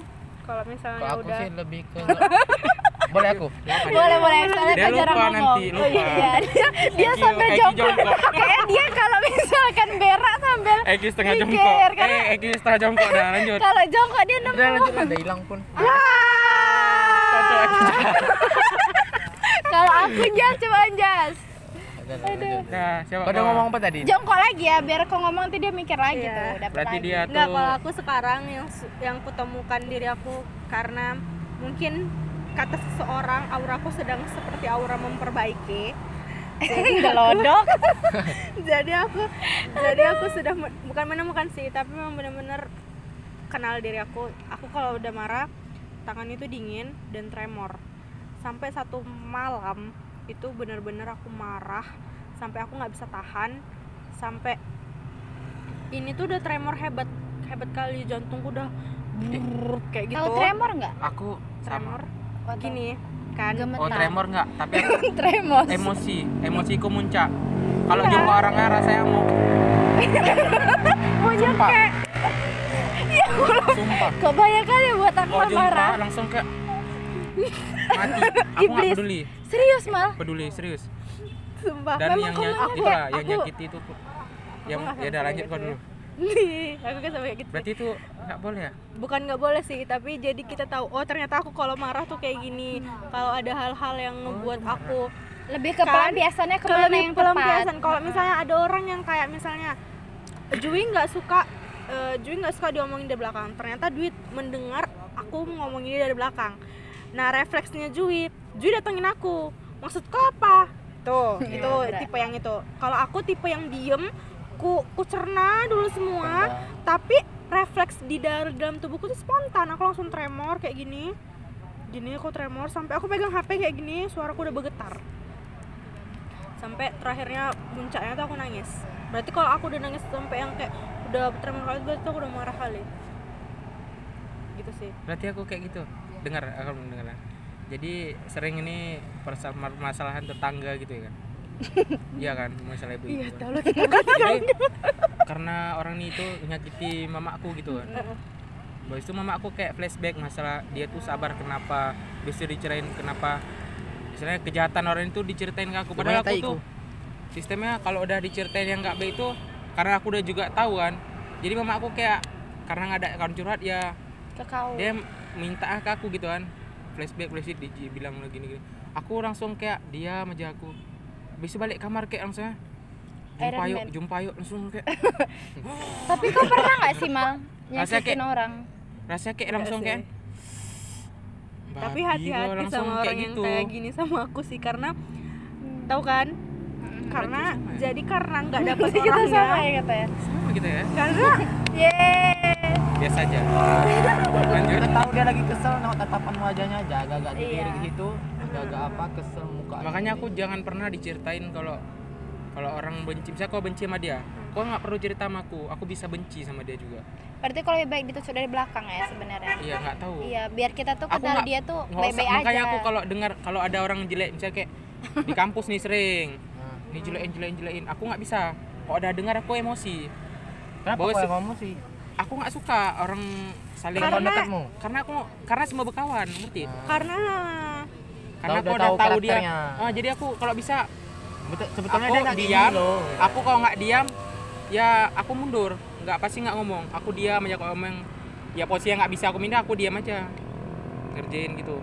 kalau misalnya Kalau aku udah sih lebih ke (laughs) Boleh aku? boleh boleh. Soalnya Dia jarang lupa ngomong nanti, lupa. Oh, iya, dia, dia Eki- sampai Eki jongkok. Jongkok. kayak dia kalau misalkan berak sambil Eki setengah Mikir, jongkok. karena- eh Eki setengah jongkok. Dah lanjut. Kalau jongkok dia nemu. Udah lanjut ada hilang pun. Kalau aku jas coba jas Udah, udah, lanjut. nah siapa Kau udah ngomong apa tadi? jongkok lagi ya biar kau ngomong nanti dia mikir lagi Iya. tuh dapat berarti lagi. dia Enggak, tuh kalau aku sekarang yang yang kutemukan diri aku karena mungkin kata seseorang auraku sedang seperti aura memperbaiki. (laughs) gelodok (laughs) jadi aku jadi aku sudah bukan menemukan sih, tapi memang benar-benar kenal diri aku. Aku kalau udah marah, tangan itu dingin dan tremor. Sampai satu malam itu benar-benar aku marah sampai aku nggak bisa tahan. Sampai ini tuh udah tremor hebat hebat kali jantungku udah brrrr, kayak gitu. Tahu tremor nggak? Aku tremor tahu. gini kan. Gemetar. oh tremor nggak? Tapi (laughs) tremor. Emosi. Emosiku muncak. Kalau jumpa orangnya rasanya mau sumpah. sumpah kok banyak kali ya buat aku jumpa marah. langsung kayak mati. Aku nggak peduli. Serius mal? Peduli serius. Sumpah. Dan Memang yang kalau nyak aku- itu lah yang nyakiti itu nggak ya udah lanjut gitu kau dulu aku kan sampai kayak gitu. Berarti itu nggak boleh ya? Bukan nggak boleh sih tapi jadi kita tahu oh ternyata aku kalau marah tuh kayak gini. Kalau ada hal-hal yang ngebuat aku lebih ke Kan? pelampiasannya ke ke mana lebih yang pelampiasan. Tepat kalau misalnya ada orang yang kayak misalnya Jui nggak suka eh, Jui nggak suka diomongin dari belakang. Ternyata Dwi mendengar aku ngomongin dia dari belakang. Nah refleksnya Jui Jui datengin aku. Maksudku apa? Tuh Iya, itu tipe yang itu. Kalau aku tipe yang diem ku ku cerna dulu semua Pendam. tapi refleks di dalam dalam tubuhku tuh spontan. Aku langsung tremor kayak gini. Gini aku tremor. Sampai aku pegang HP kayak gini suaraku udah bergetar. Sampai terakhirnya puncaknya tuh aku nangis. Berarti kalau aku udah nangis sampai yang kayak udah tremor kali berarti aku udah marah kali. Gitu sih. Berarti aku kayak gitu. Dengar aku mendengar jadi sering ini permasalahan tetangga gitu ya kan iya kan masalah ibu iya ibu tahu lah kita kan jadi karena orang ini itu nyakiti mamaku gitu kan. Habis itu mama aku kayak flashback masalah dia tuh sabar kenapa bisa dicerain kenapa. Misalnya kejahatan orang itu diceritain ke aku. Padahal aku tuh sistemnya kalau udah diceritain yang nggak baik itu karena aku udah juga tahu kan. Jadi mama aku kayak karena nggak ada kawan curhat ya ke kau. dia minta ke aku gitu kan. Flashback flashback di bilang gini gini. Aku langsung kayak dia aja aku bisa balik kamar kayak langsung jumpa Iron yuk jumpa yuk langsung kayak (laughs) tapi kau pernah nggak sih mal nyakitin kayak- orang? rasanya kayak langsung kayak tapi hati-hati langsung sama orang kayak yang gitu. kayak gini sama aku sih karena tahu kan? Karena sama ya? jadi karena nggak dapet (laughs) kita orangnya. sama ya kata ya? Sama gitu ya? Karena (laughs) yeay. Biasa aja. Lanjut. Kita tahu dia lagi kesel nengok tatapan wajahnya aja agak-agak Iya. gitu, agak-agak apa kesel muka. makanya aku jangan pernah diceritain kalau kalau orang benci misalnya kau benci sama dia kau nggak perlu cerita sama aku aku bisa benci sama dia juga. Berarti kalau lebih baik ditusuk dari belakang ya sebenarnya? Iya nggak tahu. Iya biar kita tuh kenal dia tuh baik-baik aja makanya aku kalau dengar kalau ada orang jelek misalnya kayak (laughs) di kampus nih sering nih jelekin jelekin jelekin aku nggak bisa. Kalau udah dengar aku emosi. Kenapa Bawa kau sih? aku nggak suka orang saling Karena- karena aku karena semua berkawan ngerti? Karena karena Udah aku udah tahu tahu dia. Ah, jadi aku kalau bisa Betul, sebetulnya aku dia nggak diam. loh. aku kalau nggak diam ya aku mundur. Nggak pasti nggak ngomong. Aku diam aja kalau ngomong. Ya posisi yang nggak bisa aku pindah aku diam aja. Ngerjain gitu.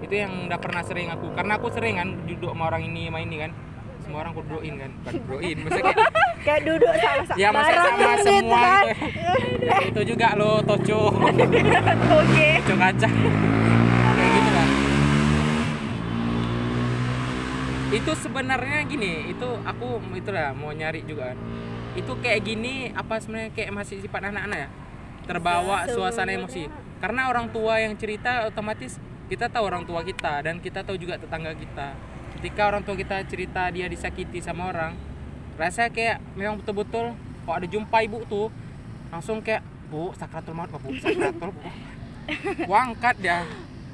Itu yang udah pernah sering aku. Karena aku sering kan duduk sama orang ini sama ini kan. Semua orang aku dudukin kan. Bukan dudukin maksudnya kayak (laughs) kayak duduk sama-sama. Ya masa bareng sama gitu semua kan. gitu itu juga lo toco (laughs) oke. Toco kacang kayak gitu kan itu sebenarnya gini itu aku itulah mau nyari juga kan. Itu kayak gini apa sebenarnya kayak masih sifat anak-anak ya? Terbawa Ya, suasana emosi. Karena orang tua yang cerita otomatis kita tahu orang tua kita dan kita tahu juga tetangga kita. Ketika orang tua kita cerita dia disakiti sama orang rasanya kayak memang betul-betul kalau ada jumpa ibu tuh langsung kayak bu sakratul maut bu sakratul bu Gua angkat dia.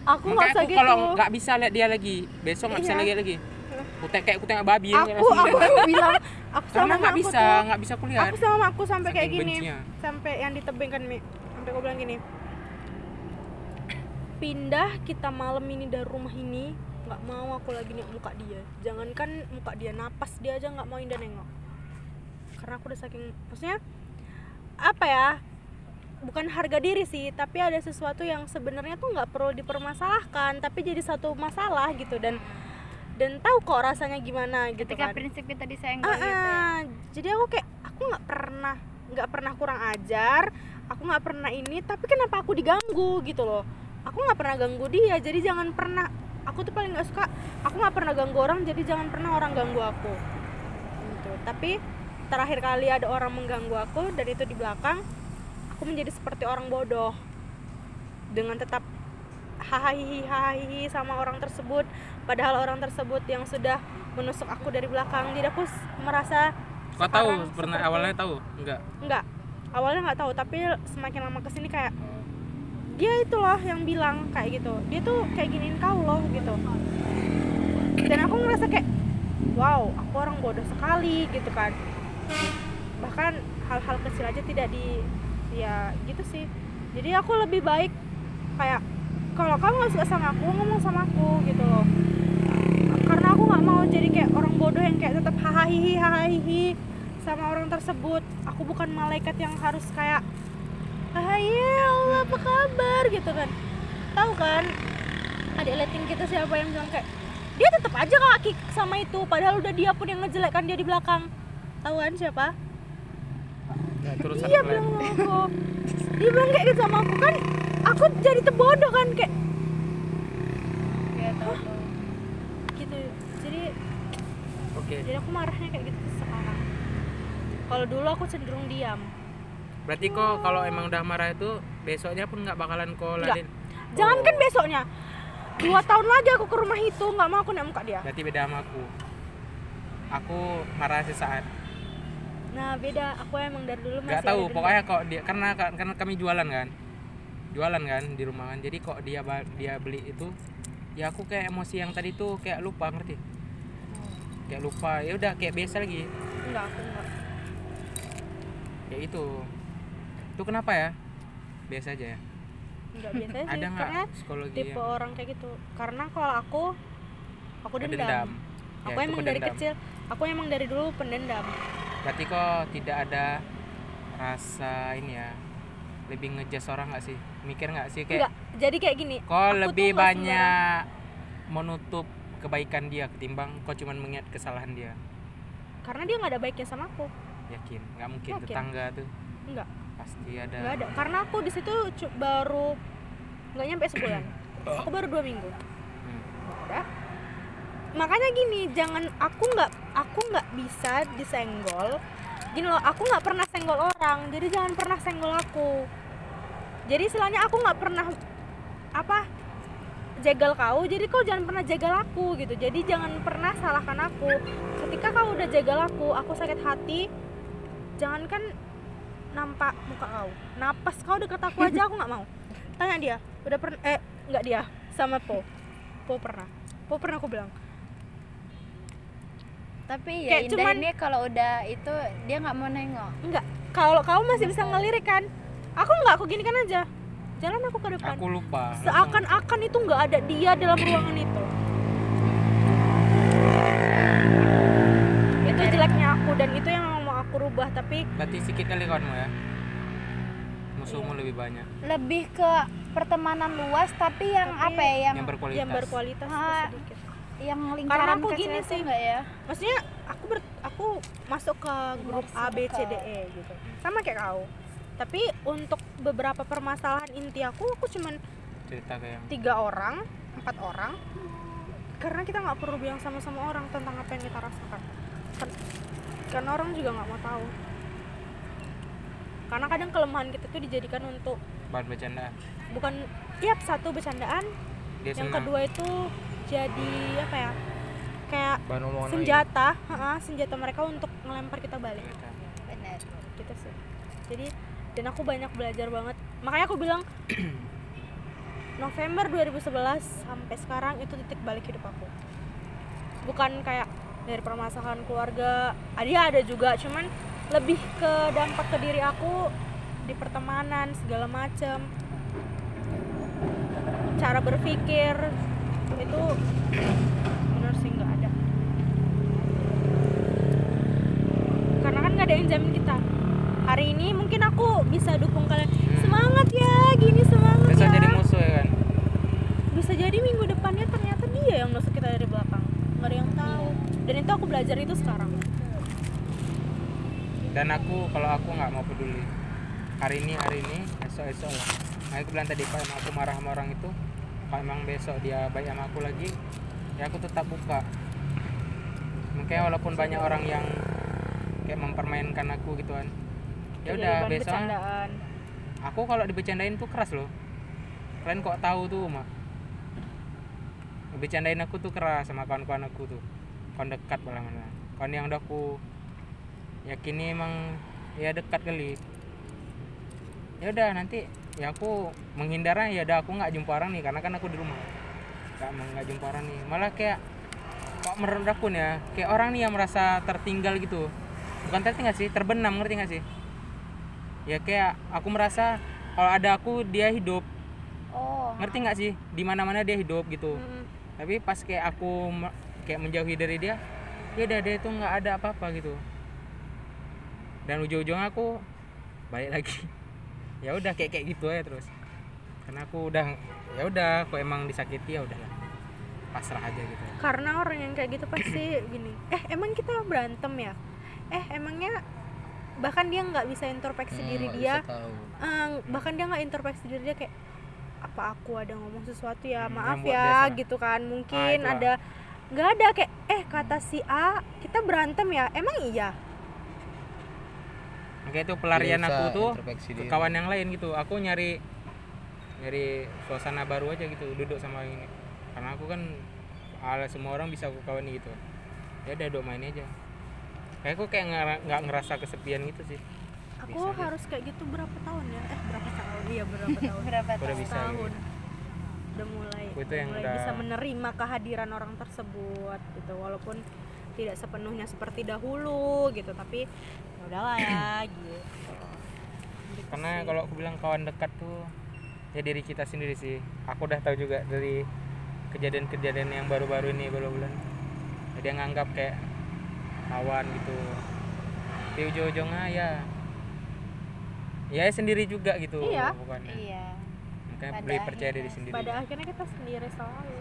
Aku nggak makanya aku gitu kalau nggak bisa lihat dia lagi besok nggak bisa Iya. lihat lagi. aku tengok kayak aku tengok babi aku aku bilang aku (laughs) karena sama nggak aku bisa nggak bisa kulihat. Aku sama aku sampai kayak gini bencinya. sampai yang di tebing kan Mi. Sampai aku bilang gini pindah kita malam ini dari rumah ini nggak mau aku lagi nengok muka dia. Jangankan muka dia napas dia aja nggak mau indah nengok. Karena aku udah saking maksudnya apa ya bukan harga diri sih tapi ada sesuatu yang sebenarnya tuh nggak perlu dipermasalahkan tapi jadi satu masalah gitu. Dan dan tahu kok rasanya gimana gitu ketika kan. prinsip kita disenggol Ah, gitu ya. ah. jadi aku kayak aku nggak pernah nggak pernah kurang ajar aku nggak pernah ini tapi kenapa aku diganggu gitu loh. Aku nggak pernah ganggu dia jadi jangan pernah aku tuh paling nggak suka aku nggak pernah ganggu orang jadi jangan pernah orang ganggu aku. Gitu. Tapi terakhir kali ada orang mengganggu aku dan itu di belakang aku menjadi seperti orang bodoh. Dengan tetap hahaha sama orang tersebut padahal orang tersebut yang sudah menusuk aku dari belakang jadi aku merasa kau tahu pernah seperti- awalnya tahu? Enggak. Enggak. Awalnya nggak tahu tapi semakin lama ke sini kayak dia itu loh yang bilang kayak gitu. Dia tuh kayak giniin kau loh gitu. Dan aku ngerasa kayak wow aku orang bodoh sekali gitu kan. Bahkan hal-hal kecil aja tidak di ya gitu sih. Jadi aku lebih baik kayak kalau kamu nggak suka sama aku ngomong sama aku gitu loh nggak mau jadi kayak orang bodoh yang kayak tetap hahaha hahaha sama orang tersebut. Aku bukan malaikat yang harus kayak ah ya Allah apa kabar? gitu kan. Tahu kan adik leting kita siapa yang bilang kayak dia tetap aja kaki sama itu padahal udah dia pun yang ngejelekkan dia di belakang. Tahu kan siapa? Nah, iya kalian. bilang sama aku. Dia bilang kayak gitu sama aku. Kan aku jadi terbodoh kan kayak Iya, tahu, tahu. gitu jadi oke. Jadi aku marahnya kayak gitu sekarang. Kalau dulu aku cenderung diam. Berarti kok kalau emang udah marah itu besoknya pun nggak bakalan kau laden jangan kan Oh, besoknya. Dua tahun lagi aku ke rumah itu nggak mau aku nengok muka dia. Berarti beda sama aku. Aku marah sesaat. Nah beda. Aku emang dari dulu masih nggak tahu pokoknya kok dia karena karena kami jualan kan. Jualan kan di rumah kan. Jadi kok dia dia beli itu ya aku kayak emosi yang tadi tuh kayak lupa ngerti kayak lupa. Ya udah kayak biasa lagi. Enggak aku enggak. Ya itu. Itu kenapa ya? Biasa aja ya? Enggak biasa (laughs) sih ada nggak psikologi tipe yang orang kayak gitu. Karena kalau aku aku dendam, pendendam Ya, aku emang dari pendendam. kecil aku emang dari dulu pendendam. Berarti kok tidak ada rasa ini ya? Lebih ngejas orang nggak sih? Mikir nggak sih kayak enggak jadi kayak gini kok lebih banyak menutup kebaikan dia ketimbang kau cuman mengingat kesalahan dia. Karena dia nggak ada baiknya sama aku. Yakin? Nggak mungkin Yakin. tetangga tuh? Enggak pasti ada. Nggak ada. Karena aku di situ baru nggak nyampe sebulan. Aku baru dua minggu. Hmm. udah. Makanya gini jangan aku nggak aku nggak bisa disenggol. Gini loh aku nggak pernah senggol orang jadi jangan pernah senggol aku. Jadi istilahnya aku nggak pernah apa jegal kau jadi kau jangan pernah jegal aku gitu. Jadi jangan pernah salahkan aku. Ketika kau udah jegal aku aku sakit hati jangankan nampak muka kau. Napas kau deket aku aja aku nggak mau. (laughs) Tanya dia udah pernah eh nggak dia sama po. Po pernah. Po pernah aku bilang. Tapi ya Kayak Indah cuman- ini kalau udah itu dia nggak mau nengok. Enggak kalau kau masih bisa ngelirik kan? Aku nggak aku gini kan aja jalan aku ke depan. Aku lupa. Seakan-akan itu nggak ada dia dalam ruangan itu. Itu jeleknya aku dan itu yang memang mau aku rubah tapi berarti sedikit kali kawanmu ya? Musuhmu lebih banyak. Lebih ke pertemanan luas tapi yang Tapi apa ya yang yang berkualitas. Yang berkualitas tuh Ah. sedikit. yang Karena lingkaran aku kecil gini sih. enggak ya? Maksudnya aku ber, aku masuk ke grup A B C D E gitu. Sama kayak kau tapi untuk beberapa permasalahan inti aku aku cuman cerita kayak yang tiga orang empat orang. Karena kita nggak perlu bilang sama-sama orang tentang apa yang kita rasakan. Kan- karena orang juga nggak mau tahu. Karena kadang kelemahan kita tuh dijadikan untuk bahan bercandaan. bukan tiap satu bercandaan dia yang senang. kedua itu jadi apa ya kayak senjata ha-ha, senjata mereka untuk ngelempar kita balik. Benar gitu sih. Jadi dan aku banyak belajar banget. Makanya aku bilang (clears throat) November 2011 sampai sekarang itu titik balik hidup aku. Bukan kayak dari permasalahan keluarga ada ada juga. Cuman lebih ke dampak ke diri aku di pertemanan segala macem. Cara berpikir itu (clears throat) benar sih nggak ada. Karena kan nggak ada yang jamin kita hari ini mungkin aku bisa dukung kalian. Semangat ya gini semangat bisa ya. jadi musuh ya kan? Bisa jadi minggu depannya ternyata dia yang nusuk kita dari belakang. Nggak ada yang tahu. Dan itu aku belajar itu sekarang. Dan aku kalau aku nggak mau peduli. Hari ini hari ini esok esok lah. Nah, aku bilang tadi kalau emang aku marah sama orang itu kalau emang besok dia baik sama aku lagi ya aku tetap buka. Mungkin walaupun banyak orang yang kayak mempermainkan aku gitu kan ya udah besok bercandaan. aku kalau dibecandain tuh keras loh. Kalian kok tahu tuh mak bercandain aku tuh keras sama kawan-kawan aku tuh. Kawan dekat malah malah. Kawan yang udah aku yakini emang ya dekat kali. Ya udah nanti ya aku menghindarnya ya udah aku nggak jumpa orang nih karena kan aku di rumah. Nggak mau nggak jumpa orang nih. Malah kayak kok menurut aku nih ya kayak orang nih yang merasa tertinggal gitu. Bukan tertinggal sih terbenam ngerti nggak sih ya kayak aku merasa kalau ada aku dia hidup. Oh. Ngerti nggak sih? Di mana mana dia hidup gitu. Mm-mm. tapi pas kayak aku kayak menjauhi dari dia ya udah dia tuh nggak ada apa-apa gitu. Dan ujung-ujungnya aku balik lagi. (laughs) Ya udah kayak kayak gitu aja terus. Karena aku udah ya udah aku emang disakiti ya udahlah. Pasrah aja gitu. Karena orang yang kayak gitu pasti (clears throat) gini eh emang kita berantem ya? Eh emangnya bahkan dia nggak bisa introspeksi Hmm, diri dia. bisa tahu. Eh, bahkan dia nggak introspeksi diri dia kayak apa aku ada ngomong sesuatu ya? Hmm, maaf ya gitu kan. Ah, mungkin itulah. ada nggak ada kayak eh kata si A kita berantem ya? Emang iya? Makanya itu pelarian Bisa aku tuh ke kawan yang lain gitu. Aku nyari nyari suasana baru aja gitu duduk sama ini. Karena aku kan ala semua orang bisa aku kawani gitu. Ya udah duduk main aja kayak aku kayak nggak ngerasa kesepian gitu sih. Aku Bisa harus kayak gitu berapa tahun ya? Eh berapa tahun? Iya berapa (laughs) tahun? Berapa udah tahun? bisa tahun. Gitu. udah mulai Aku itu yang mulai udah- bisa menerima kehadiran orang tersebut gitu. Walaupun tidak sepenuhnya seperti dahulu gitu. Tapi ya udahlah ya (clears throat) gitu. Gitu karena sih. kalau aku bilang kawan dekat tuh ya diri kita sendiri sih. Aku udah tahu juga dari kejadian-kejadian yang baru-baru ini baru bulan. Dia nganggap kayak kawan gitu. Di ujung-ujungnya ya ya sendiri juga gitu Iya. bukannya iya. Makanya Pada lebih percaya diri sendiri. pada akhirnya kita sendiri selalu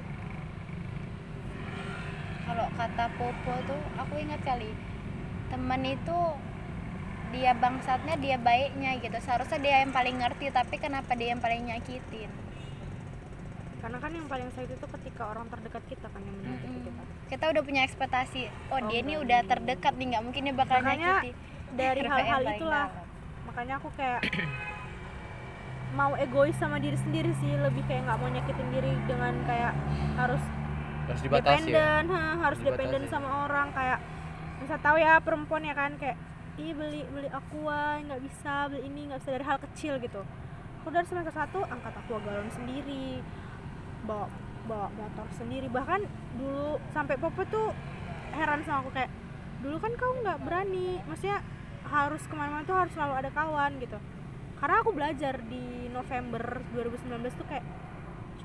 kalau kata Popo tuh aku ingat kali temen itu dia bangsatnya dia baiknya gitu. Seharusnya dia yang paling ngerti tapi kenapa dia yang paling nyakitin karena kan yang paling sakit itu ketika orang terdekat kita kan yang menyakiti Mm-mm. kita. Kita udah punya ekspektasi oh, Oh, dia ini udah terdekat nih nggak mungkin dia bakal Makanya nyakiti. dari (laughs) hal-hal itulah. Dalam. makanya aku kayak (coughs) mau egois sama diri sendiri sih lebih kayak nggak mau nyakitin diri dengan kayak harus harus dibatasi ya? dependen ha, harus Dibatasi. dependen sama orang kayak bisa tahu ya perempuan ya kan kayak ih beli beli aqua nggak bisa beli ini nggak bisa dari hal kecil gitu. Aku dari semester satu angkat aqua galon sendiri bawa bawa motor sendiri. Bahkan dulu sampai popo tuh heran sama aku kayak dulu kan kau nggak berani maksudnya harus ke mana-mana tuh harus selalu ada kawan gitu. Karena aku belajar di November 2019 tuh kayak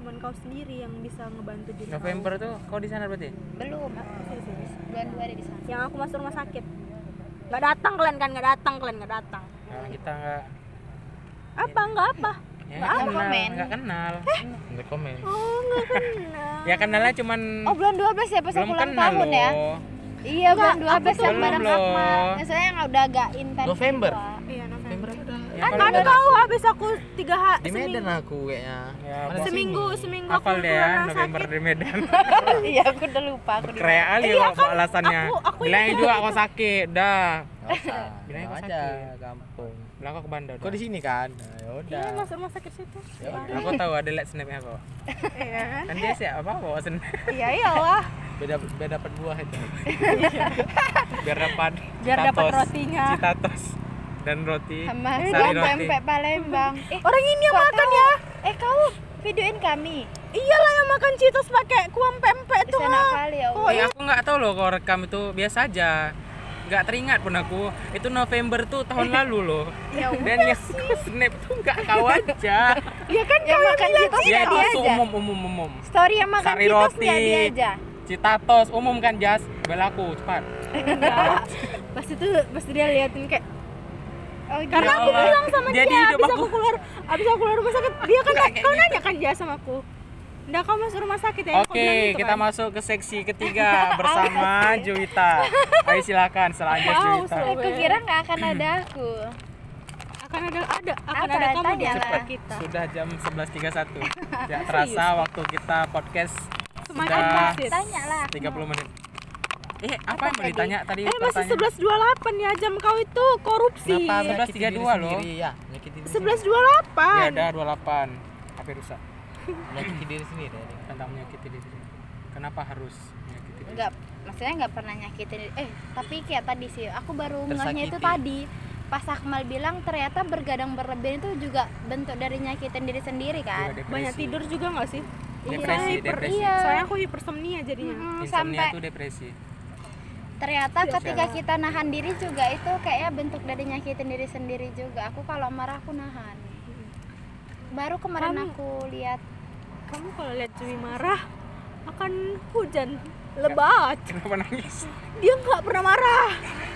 cuman kau sendiri yang bisa ngebantu diri kau. November tuh kau di sana berarti? Belum aku sini. bulan dua ada di sana. Yang aku masuk rumah sakit. Nggak datang kalian kan? Nggak datang kalian nggak datang. Nah, kita nggak apa? Nggak apa ya, Nggak kenal komen. nggak kenal. Nggak komen. oh nggak (laughs) kenal. Ya kenalnya cuman oh bulan 12 ya pas aku ulang tahun ya? loh. Iya bulan Enggak, 12 aku tuh yang bareng. Akmal. Maksudnya yang udah agak intens November? gitu, iya November. Udah. Ya, kan kan kau habis aku tiga hari Di Medan aku kayaknya. Ya, seminggu? seminggu. Aku deh ya November sakit. di Medan. (laughs) Iya aku udah lupa aku kali Iya, kok kan, alasannya? Aku- aku bilang juga aku sakit dah Usah. Bilangnya Bilang kok aja sakit. kampung. bilang aku ke Bandar Kok di sini kan? Nah, ya udah. iya masuk rumah sakit situ. Ya udah. aku tahu ada liat snapnya kok iya kan? Kan dia siapa apa bawa snap. Iya iyalah. Beda beda dapat buah itu. (laughs) biar dapat biar dapat rotinya. Citatos. Dan roti sama. sari sama roti. pempek Palembang. (laughs) Eh orang ini yang kok makan tahu? ya. Eh kau videoin kami? Iyalah yang makan citos pakai kuah pempek tuh enak kali ya Oh, Eh, aku nggak tahu loh kalau rekam itu biasa aja nggak teringat pun aku. Itu November tuh tahun (laughs) lalu loh. Ya dan yang aku (laughs) snap tuh nggak kau aja. (laughs) Ya kan yang makan citos dia nggak dia itu aja. umum umum umum story yang makan Sari citos roti. nggak dia aja. citatos umum kan jas? Belaku cepat. Enggak pas itu pas dia liatin kayak oh karena Ya aku bilang sama Jadi dia abis aku- aku. keluar abis aku keluar rumah sakit dia kan kau gitu. nanya kan dia sama aku Nggak kau masuk rumah sakit ya Oke, bilang gitu kita kan? masuk ke seksi ketiga (laughs) bersama Juwita. Ayo silakan selanjutnya Wow, Juwita. aku kira nggak akan ada aku akan ada ada akan Apa? ada kamu di lah. kita Sudah jam 11.31. Tidak (laughs) terasa waktu kita podcast Semakin sudah tanya lah 30 menit. Eh, apa, Apa yang mau tadi? ditanya tadi? eh masih pertanyaan? 11.28 ya jam kau itu korupsi Kenapa 11.32 menyakiti diri loh. Ya, diri 11.28 Ya ada 28. HP rusak. Sendiri. Menyakiti diri sendiri. tadi. Tentang menyakiti diri. Kenapa harus menyakiti diri? nggak maksudnya nggak pernah nyakitin eh tapi kayak tadi sih aku baru ngehnya itu tadi pas Akmal bilang ternyata bergadang berlebihan itu juga bentuk dari nyakitin diri sendiri kan banyak tidur juga nggak sih Depresi, Iya, hyper- depresi. Iya. soalnya aku hipersomnia jadinya Mm-mm, Insomnia sampai itu depresi. ternyata Iya, ketika kita nahan diri juga itu kayaknya bentuk dari nyakitin diri sendiri juga aku kalau marah aku nahan baru kemarin Kamu- aku lihat. Kamu kalau lihat Jui marah akan hujan lebat. Kenapa nangis? dia nggak pernah marah.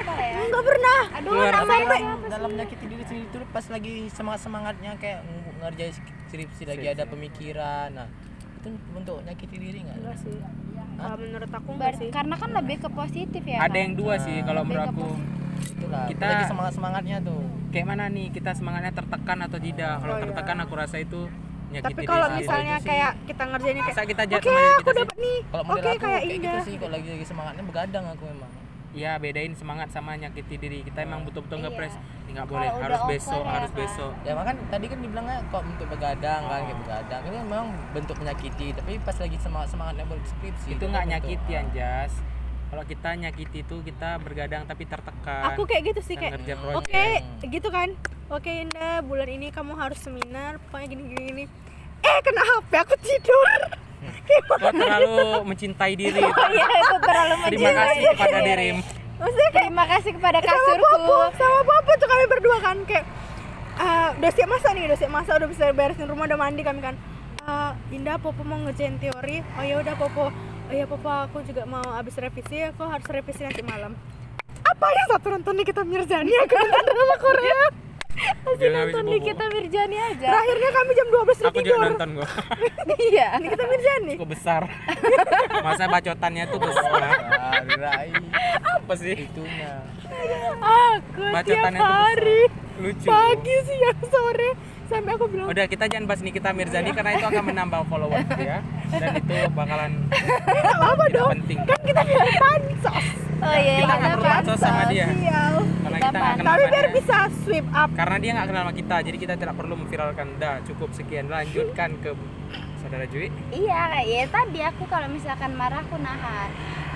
Ya? Nggak pernah. Aduh Keluar namanya dalam, menyakiti diri sendiri itu pas lagi semangat semangatnya kayak ng- ngerjain skripsi lagi ada pemikiran. Nah itu bentuk nyakiti diri nggak? Enggak sih kalau menurut aku Ber- enggak sih karena kan lebih ke positif ya Ada Mal. yang dua sih kalau menurut aku. itulah Kita- lagi semangat semangatnya tuh Kayak mana nih kita semangatnya tertekan atau tidak? Kalau Oh, iya. tertekan aku rasa itu tapi kalau misalnya Itu sih. kayak kita ngerjainnya kayak Masa kita oke diri aku kita sih? dapat nih oke aku kayak kayak gitu sih kalau lagi lagi semangatnya begadang aku memang Iya bedain semangat sama nyakiti diri. Kita emang betul-betul Iya. ngepres. Nggak Kalau boleh udah harus besok, ya harus kan. besok. ya makan tadi kan dibilangnya kok bentuk begadang kan kayak begadang itu memang bentuk menyakiti tapi pas lagi semangat semangatnya buat skripsi Itu kan nggak bentuk, nyakiti Anjas. Kalau kita nyakiti itu kita bergadang tapi tertekan. aku kayak gitu sih kayak oke gitu kan oke Indah bulan ini kamu harus seminar pokoknya gini gini gini eh kena HP aku tidur Kau terlalu mencintai diri. (laughs) iya itu terlalu Terima mencintai kasih kepada diri. dirimu. maksudnya kayak terima kasih kepada sama kasurku. sama Popo tuh kami berdua kan kayak eh, udah siap masak nih udah siap masak udah bisa beresin rumah udah mandi kami kan. Eh, Indah Popo mau ngerjain teori. Oh ya udah Popo. Oh ya Popo aku juga mau habis revisi. Aku harus revisi nanti malam. Apa yang satu nonton Nikita Mirzani aku nonton drama Korea (laughs) Bisa nonton di bobo. kita Mirjani aja terakhirnya kami jam 12 udah Aku juga nonton gua. (laughs) iya Nikita Mirzani Cukup besar. (laughs) Masa bacotannya tuh besar. Rai. Apa sih? itunya aku tiap Bacotannya tuh hari Lucu. pagi siang sore sampai aku bilang Udah kita jangan bahas Nikita Mirzani karena itu akan menambah followers ya dan itu bakalan nggak apa tidak dong penting. kan kita bilang pansos oh iya Kita nggak perlu pansos. pansos sama dia sial karena Kita kita nggak kenal tapi sama biar bisa sweep up Karena dia nggak kenal sama kita, jadi kita tidak perlu memviralkan. Dah, cukup sekian. Lanjutkan ke saudara Jui. Iya, ya tadi aku kalau misalkan marah aku nahan.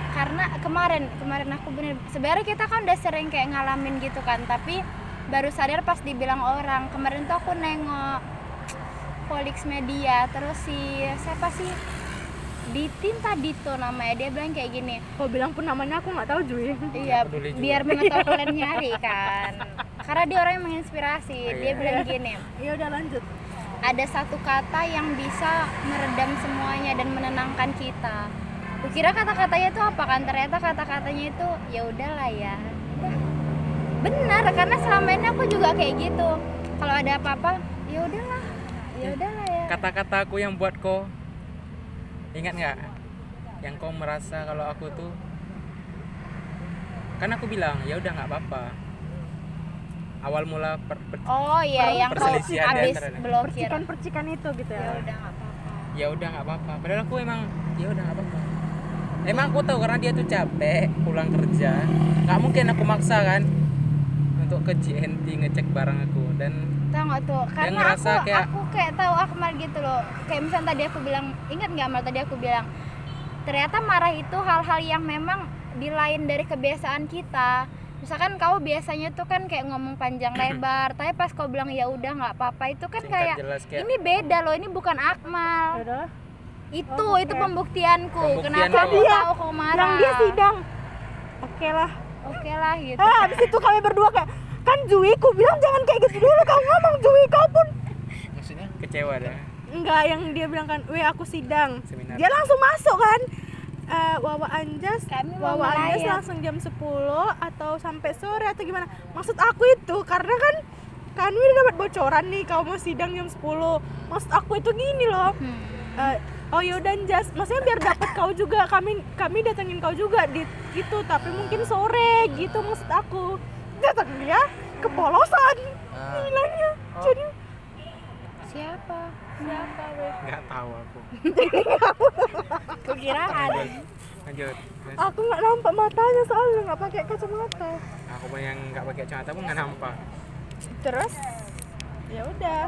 Karena kemarin kemarin aku bener sebenarnya kita kan udah sering kayak ngalamin gitu kan, tapi baru sadar pas dibilang orang. Kemarin tuh aku nengok Polix Media, terus si siapa sih? Ditin tadi tuh namanya dia bilang kayak gini kau bilang pun namanya aku nggak tahu iya juga. biar mana tahu kalian nyari kan karena dia orang yang menginspirasi Oh, dia iya. bilang (laughs) gini ya udah lanjut ada satu kata yang bisa meredam semuanya dan menenangkan kita. Kukira kata-katanya itu apa kan? Ternyata kata-katanya itu ya udahlah ya. Udah. Benar, karena selama ini aku juga kayak gitu. Kalau ada apa-apa, ya udahlah. Ya udahlah ya. kata-kata aku yang buat kau ingat nggak yang kau merasa kalau aku tuh kan aku bilang ya udah nggak apa-apa awal mula per, per- Oh iya, yang kau Perselisihan di habis blokir. percikan-percikan itu gitu Ya ya udah nggak apa-apa. ya udah nggak apa-apa padahal aku emang ya udah nggak apa-apa emang aku tahu karena dia tuh capek pulang kerja nggak mungkin aku maksa kan untuk ke GNT ngecek barang aku dan Tahu nggak tuh? Karena ngerasa aku kayak- aku kayak tahu Akmal gitu loh. Kayak misalnya tadi aku bilang, ingat nggak Akmal tadi aku bilang ternyata marah itu hal-hal yang memang di lain dari kebiasaan kita. Misalkan kau biasanya tuh kan kayak ngomong panjang (clears throat) lebar, tapi pas kau bilang ya udah nggak apa-apa itu kan kayak jelas kayak ini beda loh, ini bukan Akmal. udah Itu Oh, itu oke. pembuktianku. Pembuktian Kenapa aku tahu kau marah? yang dia sidang oke lah Oke lah gitu. ah habis itu kami berdua kayak kan Jui ku bilang jangan kayak gitu dulu kau ngomong Jui kau pun maksudnya kecewa dah enggak yang dia bilang kan weh aku sidang Seminar. dia langsung masuk kan Eh, Wawa Anjas Kami Wawa Anjas melayat. langsung jam 10 atau sampai sore atau gimana maksud aku itu karena kan kan udah dapat bocoran nih kau mau sidang jam 10 maksud aku itu gini loh Hmm. Eh, oh yaudah Anjas maksudnya biar dapat kau juga. Kami kami datengin kau juga di itu tapi mungkin sore gitu maksud aku. Datang dia kepolosan. Ah. bilangnya Oh. jadi Siapa? siapa weh nggak tahu aku. (laughs) Kukira ada. lanjut aku nggak nampak matanya soalnya nggak pakai kacamata. Aku pun yang nggak pakai kacamata pun nggak nampak. Terus? Ya udah.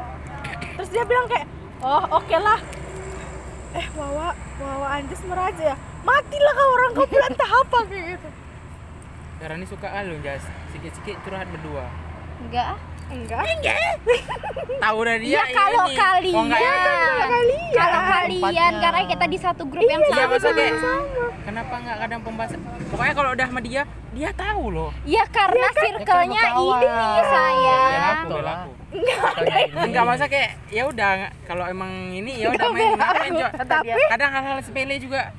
Terus dia bilang kayak oh oke lah eh wawa wawa anjas meraja ya? Matilah kau orang kau bilang entah apa kayak gitu? Karena ini suka alun jas sikit-sikit curhat berdua. Enggak. enggak. Tahu dah dia Ya kalau ini. kalian, oh, enggak enak. kalian. Kalau kalian karena kita di satu grup yang Iya sama. masa kayak kenapa nggak kadang pembahasan? Pokoknya kalau udah sama dia dia tahu loh. Ya karena circle-nya Ya kan ini saya. Bela aku aku Enggak masa kayak ya udah kalau emang ini ya udah main main Jo. Tapi- kadang hal-hal sepele juga.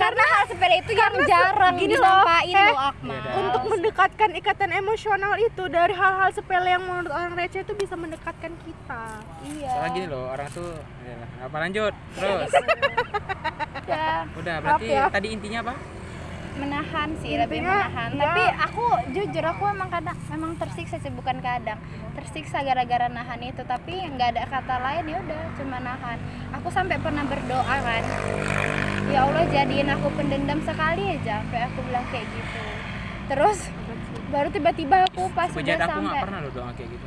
Karena hal sepele itu yang jarang gini loh, disampaikan eh, loh Akmal. Iya, untuk mendekatkan ikatan emosional itu dari hal-hal sepele yang menurut orang receh itu bisa mendekatkan kita. Iya. soalnya gini loh orang tuh ya apa lanjut terus. (laughs) Ya, udah berarti Maaf ya. tadi intinya apa menahan sih, lebih Intinya, menahan. ya. Tapi aku jujur aku emang kadang memang tersiksa sih bukan kadang. Tersiksa gara-gara nahan itu, tapi nggak ada kata lain ya udah cuma nahan. Aku sampai pernah berdoa kan. Ya Allah jadiin aku pendendam sekali aja sampai aku bilang kayak gitu. Terus baru tiba-tiba aku pas udah Bejat aku sampai pernah loh doa kayak gitu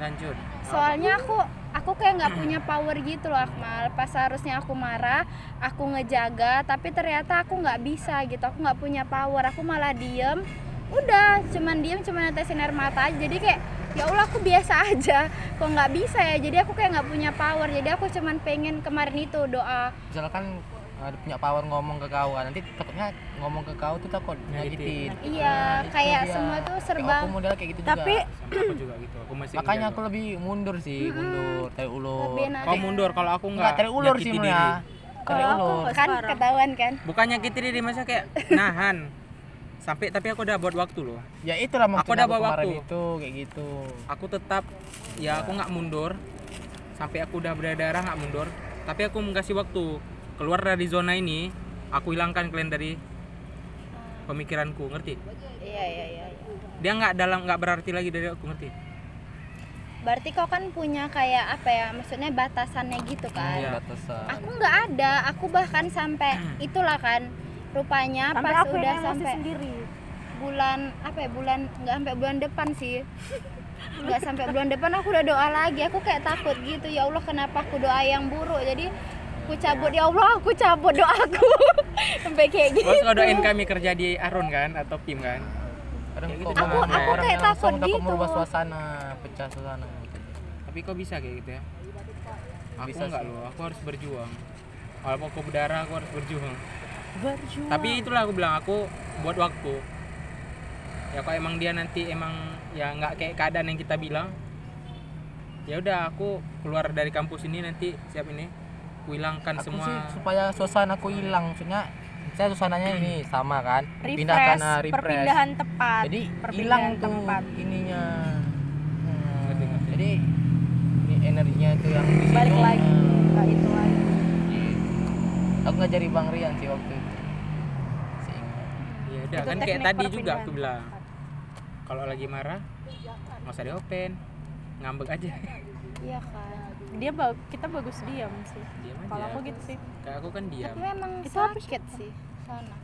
lanjut soalnya aku aku kayak nggak punya power gitu loh Akmal. Pas seharusnya aku marah aku ngejaga tapi ternyata aku nggak bisa gitu. Aku nggak punya power. Aku malah diem. Udah cuman diem cuman netesin air mata aja. Jadi kayak ya Allah aku biasa (laughs) aja. Kok nggak bisa ya? Jadi aku kayak nggak punya power. Jadi aku cuman pengen kemarin itu doa. Misalkan ada punya power ngomong ke kau kan. Nanti takutnya ngomong ke kau tuh takut Nyakitin. nyakitin. Iya Nah, itu kayak dia. semua tuh serba. aku model kayak gitu Tapi- juga sama aku juga gitu. Aku masih makanya enggak aku lebih mundur sih mundur tarik ulur. Kau mundur kalau aku nggak nggak tarik ulur sih diri. ya. Tarik Kalau aku kan ketahuan kan? Bukan nyakiti diri masa kayak nahan. Sampai tapi aku udah buat waktu loh. Ya itulah Aku maksudnya udah aku bawa kemarin waktu. itu kayak gitu. Aku tetap ya aku nggak mundur. Sampai aku udah berdarah nggak mundur. Tapi aku mengasih waktu keluar dari zona ini aku hilangkan kalian dari pemikiranku ngerti? Iya iya iya iya. dia nggak dalam nggak berarti lagi dari aku ngerti? Berarti kau kan punya kayak apa ya maksudnya batasannya gitu kan? Iya. batasan. Aku nggak ada. Aku bahkan sampai itulah kan rupanya sampai pas aku udah sampai sendiri. bulan apa ya bulan nggak sampai bulan depan sih. (laughs) Nggak sampai bulan depan aku udah doa lagi. Aku kayak takut gitu ya Allah kenapa aku doa yang buruk? Jadi aku cabut. Ya Allah aku cabut doaku (laughs) sampai kayak gitu. Bos doain kami kerja di Arun kan atau Pim kan? Kadang gitu. Aku- aku orang kayak takut gitu. merubah suasana pecah suasana. Tapi kok bisa kayak gitu ya? Aku Bisa nggak loh aku harus berjuang. Walaupun aku berdarah aku harus berjuang. Berjuang. Tapi itulah aku bilang aku buat waktu. Ya kalau emang dia nanti emang ya nggak kayak keadaan yang kita bilang ya udah aku keluar dari kampus ini nanti siap ini aku hilangkan aku semua. sih supaya suasana aku hilang maksudnya saya suasananya ini (clears throat) sama kan? Refresh pindahkan ah, refresh. perpindahan tepat jadi hilang tuh tempat. ininya. Hmm, Ngerti, ngerti. jadi ini energinya itu yang di situ. Balik lagi hmm, nggak itu lagi. Aku ngajari bang Rian sih waktu itu. Seingat. ya udah kan kayak tadi juga aku bilang. Kalau lagi marah nggak usah di open ngambek aja. Iya kan. Dia ba- kita bagus diam sih kalau aja aku gitu sih. Kayak aku kan diam. Tapi memang Itu apa sakit sih. Sana.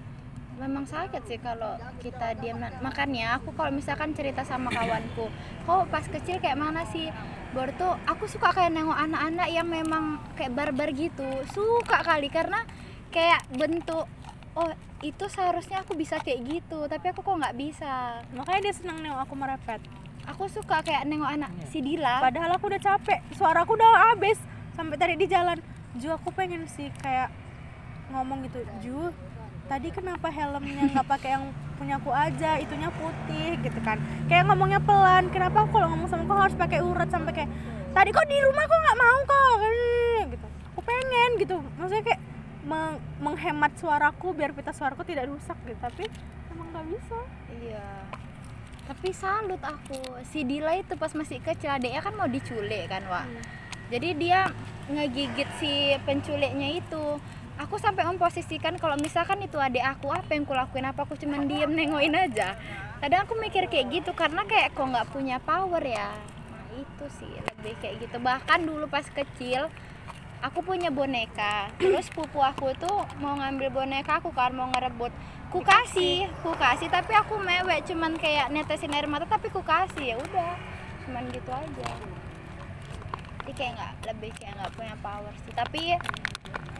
Memang sakit sih kalau kita diam makanya aku kalau misalkan cerita sama kawanku kok pas kecil kayak mana sih? Baru tuh aku suka kayak nengok anak-anak yang memang kayak barbar gitu. Suka kali karena kayak bentuk oh itu seharusnya aku bisa kayak gitu tapi aku kok nggak bisa. Makanya dia senang nengok aku merepet. Aku suka kayak nengok anak Iya. si Dila. Padahal aku udah capek. Suara aku udah habis sampai tadi di jalan Ju aku pengen sih kayak ngomong gitu Ju tadi kenapa helmnya nggak pakai yang punya aku aja itunya putih gitu kan kayak ngomongnya pelan kenapa aku kalau ngomong sama kau harus pakai urat sampai kayak tadi kok di rumah kok nggak mau kok gitu aku pengen gitu maksudnya kayak meng- menghemat suaraku biar pita suaraku tidak rusak gitu tapi emang nggak bisa Iya. Tapi salut aku. Si Dila itu pas masih kecil adiknya kan mau diculik kan, Wak. Hmm. Jadi dia ngegigit si penculiknya itu. Aku sampai memposisikan kalau misalkan itu adik aku apa yang kulakuin apa aku cuman diem nengokin aja. Kadang aku mikir kayak gitu karena kayak kok nggak punya power ya. Nah itu sih lebih kayak gitu. Bahkan dulu pas kecil aku punya boneka. Terus pupu aku tuh mau ngambil boneka aku kan mau ngerebut. Ku kasih, ku kasih tapi aku mewek cuman kayak netesin air mata tapi ku kasih ya udah. Cuman gitu aja. Jadi kayak nggak lebih kayak nggak punya power sih. Tapi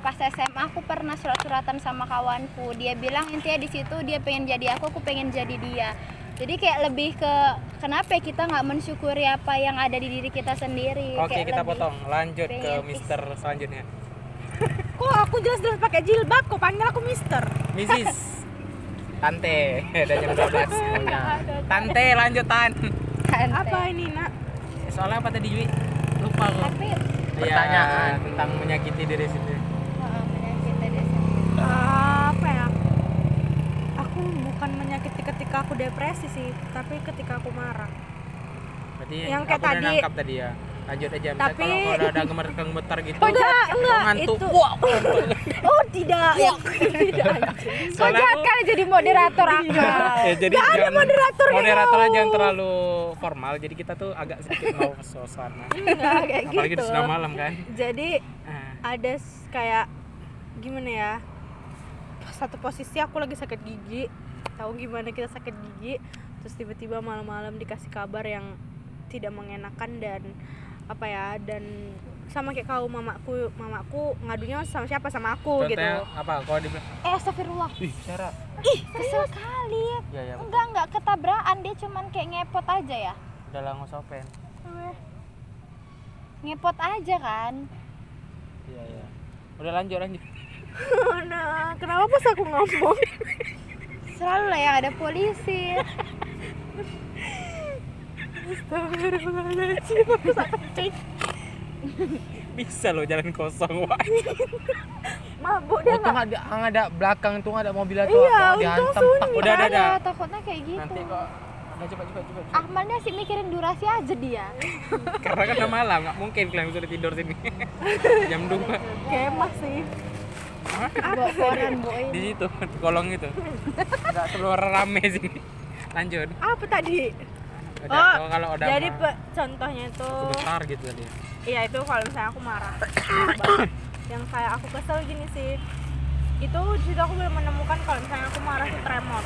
pas SMA aku pernah surat-suratan sama kawanku. Dia bilang intinya di situ dia pengen jadi aku, aku pengen jadi dia. Jadi kayak lebih ke kenapa ya kita nggak mensyukuri apa yang ada di diri kita sendiri. oke Kayak kita potong. Lanjut ke Mister selanjutnya. (laughs) Kok aku jelas-jelas pakai jilbab? Kok panggil aku mister? Mrs (laughs) Tante. (laughs) Udah jam 12 Tante lanjutan. Kan, apa ini nak? Soalnya apa tadi Jui lupa kok Tapi Pertanyaan. Ya, tentang menyakiti diri sendiri Heeh, menyakiti diri sendiri. apa ya aku bukan menyakiti ketika aku depresi sih tapi ketika aku marah berarti Yang kayak tadi. tadi ya lanjut aja Misalnya Tapi- kalau kalau ada gemetar-gemetar gitu enggak enggak ngantuk itu wah (laughs) oh tidak. (laughs) Tidak Kok jahat kali jadi moderator (laughs) aku. ya jadi jangan moderatornya. moderatornya jangan terlalu formal jadi kita tuh agak sedikit mau suasana. Enggak kayak apalagi gitu. di sudah malam kan? Jadi Nah, ada kayak gimana ya satu posisi aku lagi sakit gigi. Tahu gimana kita sakit gigi? Terus tiba-tiba malam-malam dikasih kabar yang tidak mengenakan dan apa ya dan sama kayak kau mamaku mamaku ngadunya sama siapa sama aku gitu contohnya apa kalau dibilang Eh, astagfirullah. ih Sarah Kesel kali. ya ya betul. Enggak, enggak ketabrakan, dia cuman kayak ngepot aja ya. udah lah nggak usah open Ngepot aja kan. iya iya udah lanjut lanjut (laughs) nah kenapa pas aku ngomong Selalu lah yang ada polisi. (laughs) Astagfirullahaladzim, aku sakit kencing. bisa loh jalan kosong wah mabuk dia Untung nggak ada, ada belakang tuh ada mobilnya tuh Iya, apa, untung sunyi. Udah, Makanya udah. takutnya kayak gitu. nanti kok udah coba coba coba, coba. Akmalnya sih mikirin durasi aja dia. (laughs) karena kan udah malam nggak mungkin kalian sudah tidur sini (laughs) jam 2 kemah sih Bawa koran, boy. di situ kolong itu (laughs) nggak sebelum rame sini lanjut apa tadi udah Oh, kalau- kalau udah jadi contohnya itu sebentar gitu tadi iya itu kalau misalnya aku marah. (coughs) Yang kayak aku kesel gini sih. Itu situ aku belum menemukan kalau misalnya aku marah itu tremor.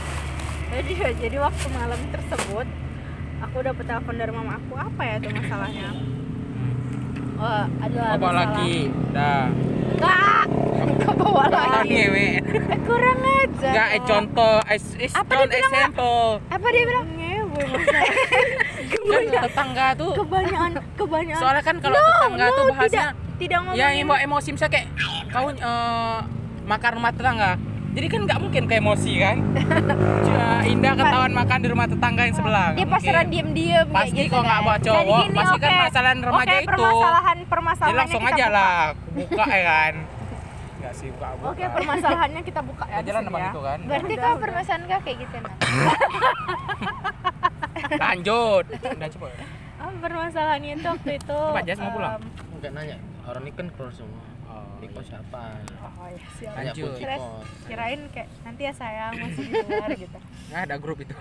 Jadi (laughs) jadi waktu malam tersebut aku dapet telepon dari mama aku apa ya itu masalahnya oh adalah apa masalah lagi dah. Enggak. Enggak bawa lagi ngewe Eh, kurang aja. nggak eh, dong. contoh es es Apa contoh dia bilang, example. Apa dia bilang? ngewe (laughs) masalah kan tetangga tuh. Kebanyakan kebanyakan. Soalnya kan kalau tetangga tuh bahasnya tidak tidak ya ngomongin. emo emosi misalnya kayak kau eh, makan rumah tetangga jadi kan nggak mungkin ke emosi kan (laughs) Cuma Indah ketahuan makan di rumah tetangga yang sebelah dia pasaran mungkin. diem-diem kayak pasti gitu kalau nggak kan. bawa cowok gini, pasti kan oke. masalah remaja Oke, itu permasalahan jadi permasalahannya langsung aja buka. lah aku buka ya kan nggak sih buka buka Oke, permasalahannya kita buka ya. Jalan sama ya. itu kan berarti kau permasalahan kau kayak gitu nah (laughs) lanjut udah coba Ah, permasalahannya itu waktu itu. Coba, Jas, mau pulang? Enggak nanya. Orang ini kan keluar semua. Oh, Di kos siapa? oh ya siap. Tanya Lanjut. kunci Terus kos. kirain kayak nanti ya sayang masih di luar (laughs) gitu. nggak ada grup itu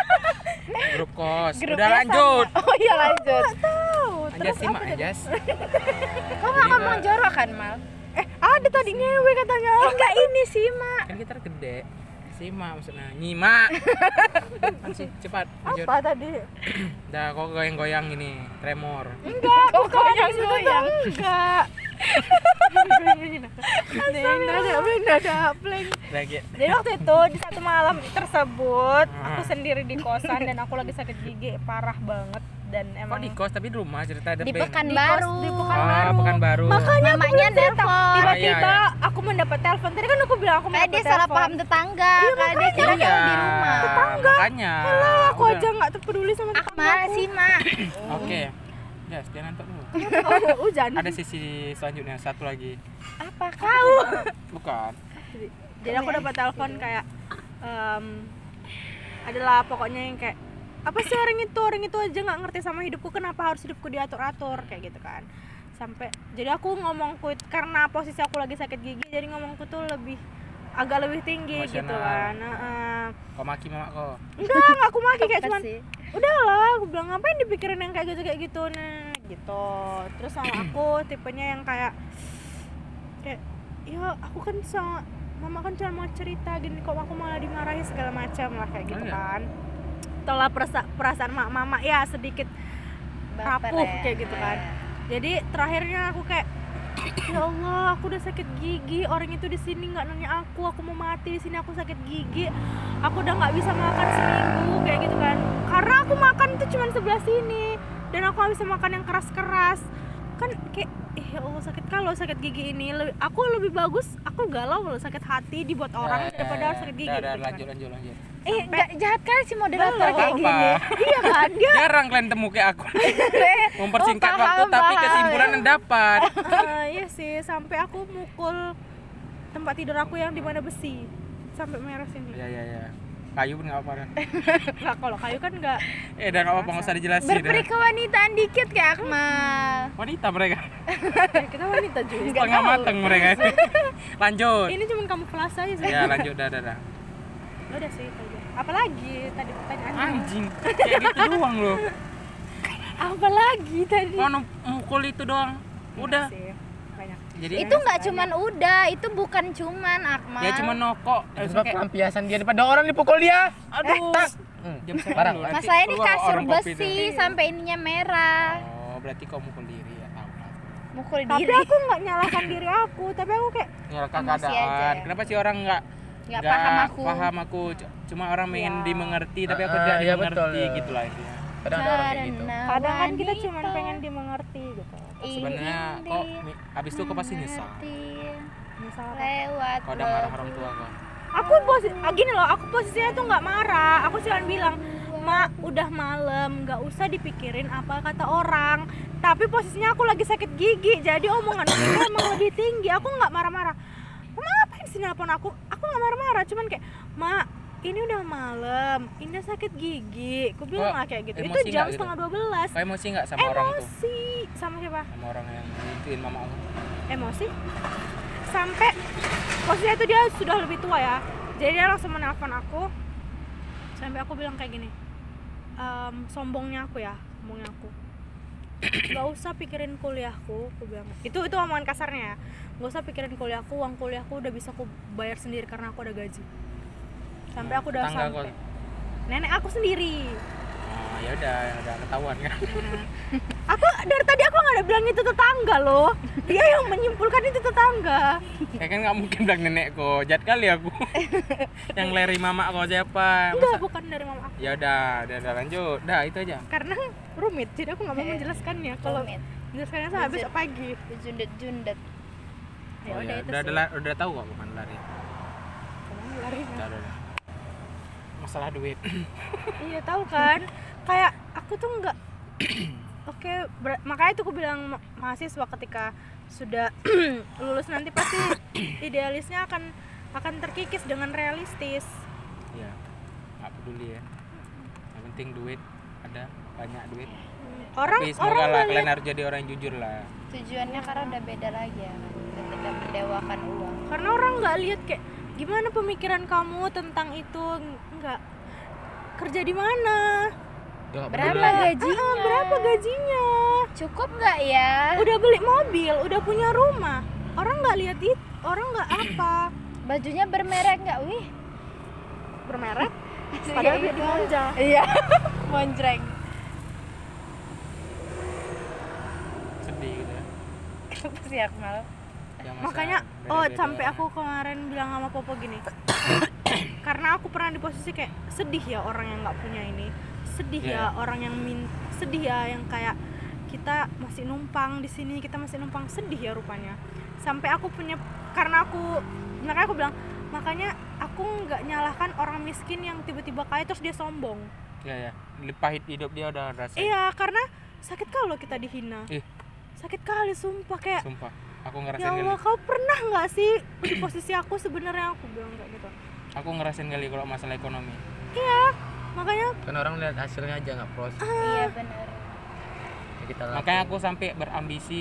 (laughs) grup kos Grupnya udah lanjut (laughs) oh iya lanjut Tahu. aja Terus simak apa ya tadi? Jas kau nggak ngomong jorok kan mal Eh, ada tadi ngewe katanya. enggak ini sih mak kan kita gede simak maksudnya nyimak kan sih? Cepat lanjut. Apa tadi? udah kok goyang-goyang ini tremor. Enggak, Kok goyang goyang? Enggak. Jadi waktu itu di satu malam tersebut aku sendiri di kosan dan aku lagi sakit gigi parah banget dan kok emang di kos tapi di rumah? Cerita ada di pekanbaru. Di ah Pekanbaru. pekan baru Makanya aku Mamanya nelpon. Tiba-tiba Ah, iya, aku mendapat telepon. Tadi kan aku bilang aku kayak dia salah telepon. paham tetangga kayak dia kira iya. di rumah. Makanya. Lah, aku Udah. aja nggak peduli sama Akmal sih mak (coughs) oke. Jas dia nonton dulu tetangga. Hujan. ada sisi selanjutnya satu lagi. Apa kau? Bukan. Jadi aku dapat telepon kayak em, adalah pokoknya yang kayak apa sih orang itu? Orang itu aja nggak ngerti sama hidupku kenapa harus hidupku diatur atur kayak gitu kan. Sampai jadi aku ngomongku karena posisi aku lagi sakit gigi jadi ngomongku tuh lebih agak lebih tinggi gitu kan Heeh. kau maki mama kau? Enggak enggak aku maki kayak cuman udahlah aku bilang ngapain dipikirin yang kayak gitu kayak gitu? Nah gitu. Terus sama (clears throat) aku tipenya yang kayak kayak ya aku kan sama mama kan cuma mau cerita gini kok aku malah dimarahi segala macam lah kayak gitu Oh, iya. kan setelah perasa- perasaan mak mama ya sedikit Baper rapuh ya. kayak gitu kan. Jadi terakhirnya aku kayak ya Allah aku udah sakit gigi orang itu di sini nggak nanya aku aku mau mati di sini aku sakit gigi aku udah nggak bisa makan seminggu kayak gitu kan. Karena aku makan itu cuma sebelah sini dan aku nggak bisa makan yang keras-keras kan kayak eh ya Allah sakit. Kalau sakit gigi ini lebih, aku lebih bagus aku galau loh sakit hati dibuat orang Eh, daripada harus sakit gigi udah, kan. lanjut lanjut lanjut. Eh ja- jahat kali si moderator kayak gini. Apa (laughs) iya kan dia jarang kalian temu kayak aku (laughs) mempersingkat Oh, waktu paham, tapi paham. kesimpulan yang dapat. (laughs) Eh, iya sih sampai aku mukul tempat tidur aku yang di mana besi sampai merah sini. Ya ya ya kayu pun nggak apa-apa kan nggak (laughs) kalau kayu kan nggak eh dan apa nggak usah dijelasin berperi kewanitaan dikit kayak Akmal. Wanita mereka. (laughs) Kita wanita juga setengah mateng mereka. (laughs) Lanjut. Ini cuma kamu kelas aja sih. Ya lanjut. Dah dah dah. Udah sih itu aja apalagi tadi pertanyaannya? Anjing kayak gitu doang loh. Apalagi tadi? Mau mukul itu doang. Udah. Iya banyak jadi itu nggak cuman udah itu bukan cuman Akmal ya cuma nokok eh, Itu sebab kayak pelampiasan dia daripada orang dipukul dia. aduh Hmm. jam satu Barang. dulu, nanti Masalahnya ini kasur besi sampai ininya merah. oh berarti kau mukul diri ya tahu lah Mukul tapi diri. aku nggak nyalahkan diri aku tapi aku kayak nyalakan aja keadaan ya. kenapa sih orang nggak Nggak paham aku. paham aku cuma orang pengen Ya. dimengerti tapi aku Ah, tidak iya, dimengerti betul. gitu lah intinya Kadang ada orang kayak gitu. Karena kadang kan kita cuma pengen dimengerti gitu. Sebenarnya ingin kok abis itu kau pasti nyesal. lewat kau udah marah orang tua kau aku posi ah, gini loh aku posisinya tuh nggak marah. Aku cuma bilang mak udah malam nggak usah dipikirin apa kata orang. Tapi posisinya aku lagi sakit gigi jadi omongan aku emang lebih tinggi. Aku nggak marah-marah. Mama ngapain sih nelpon aku? Aku nggak marah-marah. Cuman kayak mak ini udah malam Indah sakit gigi. Aku bilang lah kayak gitu. itu emosi jam nggak gitu? setengah dua belas. Emosi nggak sama orang tuh? Emosi. Sama siapa? Sama orang yang gituin mama aku. Emosi? Sampai posisinya itu dia sudah lebih tua ya. Jadi dia langsung menelpon aku. Sampai aku bilang kayak gini "Em, sombongnya aku ya sombongnya aku. (coughs) Nggak usah pikirin kuliahku aku bilang. Itu itu omongan kasarnya ya. Nggak usah pikirin kuliahku uang kuliahku udah bisa aku bayar sendiri karena aku ada gaji sampai aku udah sampai. Nenek aku sendiri. Oh ya udah udah ketahuan kan? Aku dari tadi aku nggak ada bilang itu tetangga loh. Dia yang menyimpulkan itu tetangga. Ya kan nggak mungkin bilang nenek kok. Jahat kali aku. (laughs) Yang leri mama kok siapa? Enggak Masa- bukan dari mama aku. Ya udah udah udah lanjut. Dah itu aja. Karena rumit jadi aku nggak mau menjelaskannya. Kalau Rumit. menjelaskannya sampai besok pagi. jundet jundet ya Oh, udah ya. itu udah, udah, udah tahu kok kapan lari. Larinya Nggak ada. Masalah duit. Iya tahu kan? Kayak aku tuh nggak (clears throat) oke ber- makanya tuh aku bilang ma- mahasiswa ketika sudah (clears throat) lulus nanti pasti idealisnya akan akan terkikis dengan realistis. Ya nggak peduli ya. Yang penting duit ada banyak duit. Orang tapi semoga orang lah kalian lihat harus jadi orang yang jujur lah. Tujuannya karena udah beda lagi ya ketika mendewakan uang. Karena orang nggak lihat kayak gimana pemikiran kamu tentang itu nggak kerja di mana? Nggak Berapa gajinya? Ah, berapa gajinya? Cukup nggak ya? Udah beli mobil udah punya rumah. Orang nggak lihat itu orang nggak (clears throat) apa. Bajunya bermerek nggak wih? Bermerek? (laughs) Iya, padahal iya. beli di Monja. Iya. (laughs) Monjreng. Sedih gitu ya. Kenapa sih Akmal masa makanya oh orang. sampai aku kemarin bilang sama Popo gini karena aku pernah di posisi kayak sedih ya orang yang nggak punya ini. Sedih Iya. ya orang yang min sedih ya yang kayak kita masih numpang di sini kita masih numpang. Sedih ya rupanya. Sampai aku punya karena aku makanya aku bilang makanya aku nggak nyalahkan orang miskin yang tiba-tiba kaya terus dia sombong. Ya ya pahit hidup dia udah rasain iya karena sakit kalau kita dihina. Ih. sakit kali sumpah kayak sumpah aku ngerasain ya kali Allah kau pernah nggak sih di posisi aku sebenarnya? Aku bilang kayak gitu aku ngerasain kali kalau masalah ekonomi. Iya makanya kan orang lihat hasilnya aja nggak proses iya benar. Ya, kita lakuin. makanya aku sampai berambisi.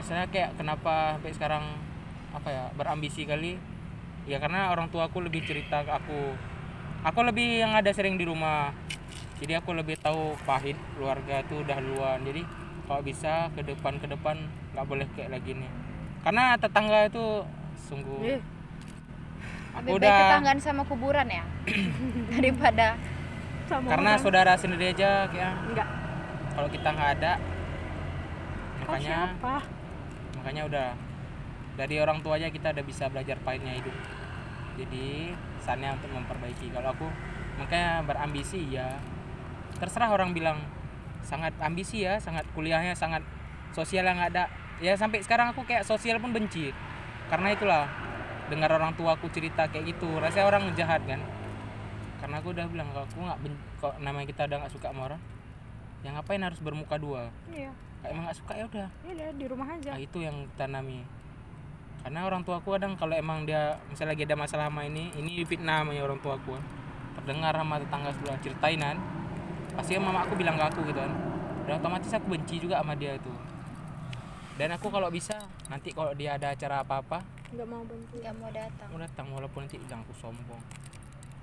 Misalnya kayak kenapa sampai sekarang apa ya berambisi kali? Ya karena orang tua aku lebih cerita ke aku. Aku lebih yang ada sering di rumah. Jadi aku lebih tahu pahit keluarga tuh udah duluan. Jadi kalau bisa ke depan ke depan nggak boleh kayak lagi nih. Karena tetangga itu sungguh eh, lebih udah tetanggaan sama kuburan ya? (clears throat) Daripada sama karena orang. saudara sendiri aja kayak enggak. Kalau kita nggak ada kau makanya siapa? makanya udah dari orang tuanya kita udah bisa belajar pahitnya hidup. Jadi saatnya untuk memperbaiki. Kalau aku makanya berambisi ya. Terserah orang bilang sangat ambisi ya sangat kuliahnya sangat sosial yang nggak ada. Ya sampai sekarang aku kayak sosial pun benci. Karena itulah dengar orang tua aku cerita kayak gitu rasanya orang jahat kan karena aku udah bilang kalau aku nggak kok namanya kita udah nggak suka sama orang yang ngapain harus bermuka dua iya kayak emang nggak suka ya udah ya udah di rumah aja Nah, itu yang tanami. Karena orang tua aku kadang kalau emang dia misalnya lagi ada masalah sama ini, ini fitnah sama orang tua aku. Terdengar sama tetangga sebelah ceritainan. Pasti mama aku bilang ke aku gitu kan. Dan otomatis aku benci juga sama dia itu. Dan aku kalau bisa nanti kalau dia ada acara apa-apa, nggak mau bantu nggak mau datang. Aku datang walaupun nanti bilang aku sombong.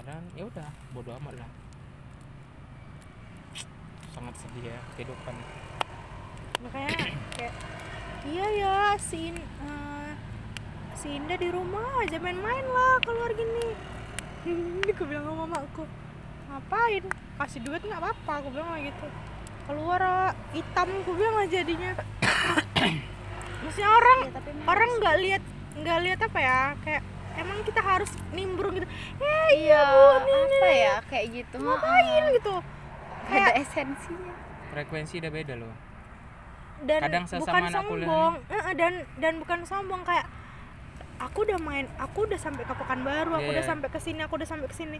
Kadang ya udah, bodoh amat lah. Sangat sedih ya kehidupan. makanya kayak iya ya si In- eh, si Indah di rumah aja main-main lah keluar gini. (laughs) Ini aku bilang sama mama aku ngapain? Kasih duit nggak apa-apa aku bilang kayak gitu. Keluar ah, hitam aku bilang aja jadinya. (coughs) Maksudnya orang tapi memang orang nggak lihat nggak lihat apa ya kayak emang kita harus nimbrung gitu. Eh iya Bu, nih, apa ya kayak gitu. Ngapain? Gitu. Nggak ada esensinya. Frekuensi udah beda loh. dan Kadang bukan sombong. Eh, dan dan bukan sombong kayak aku udah main aku udah sampai ke Pekanbaru aku Iya, udah iya. sampai ke sini aku udah sampai ke sini.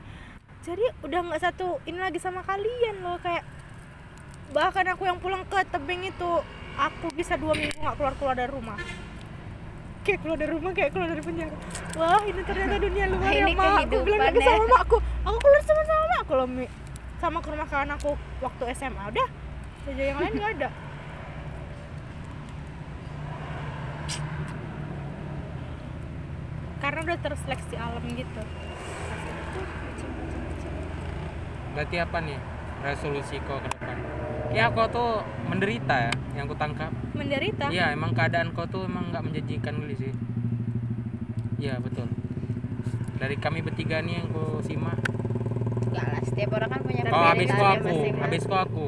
Jadi udah nggak satu ini lagi sama kalian loh kayak bahkan aku yang pulang ke tebing itu aku bisa dua minggu nggak keluar keluar dari rumah kayak keluar dari rumah kayak keluar dari penjara. Wah ini ternyata (laughs) dunia luar ya mak. Aku bilang gitu ya. sama makku. Aku keluar sama sama makku loh Mi. sama ke rumah kawan aku waktu SMA udah kerja yang lain nggak ada. (laughs) Karena udah terseleksi alam gitu. Berarti apa nih resolusi kau ke depan? Ya kau tuh menderita ya, yang ku tangkap. menderita Iya, emang keadaan kau tuh emang nggak menjanjikan kali sih. Iya betul. Dari kami bertiga nih yang ku simak. Enggak lah, setiap orang kan punya Oh, habis kau aku, masing-masing. habis kau aku.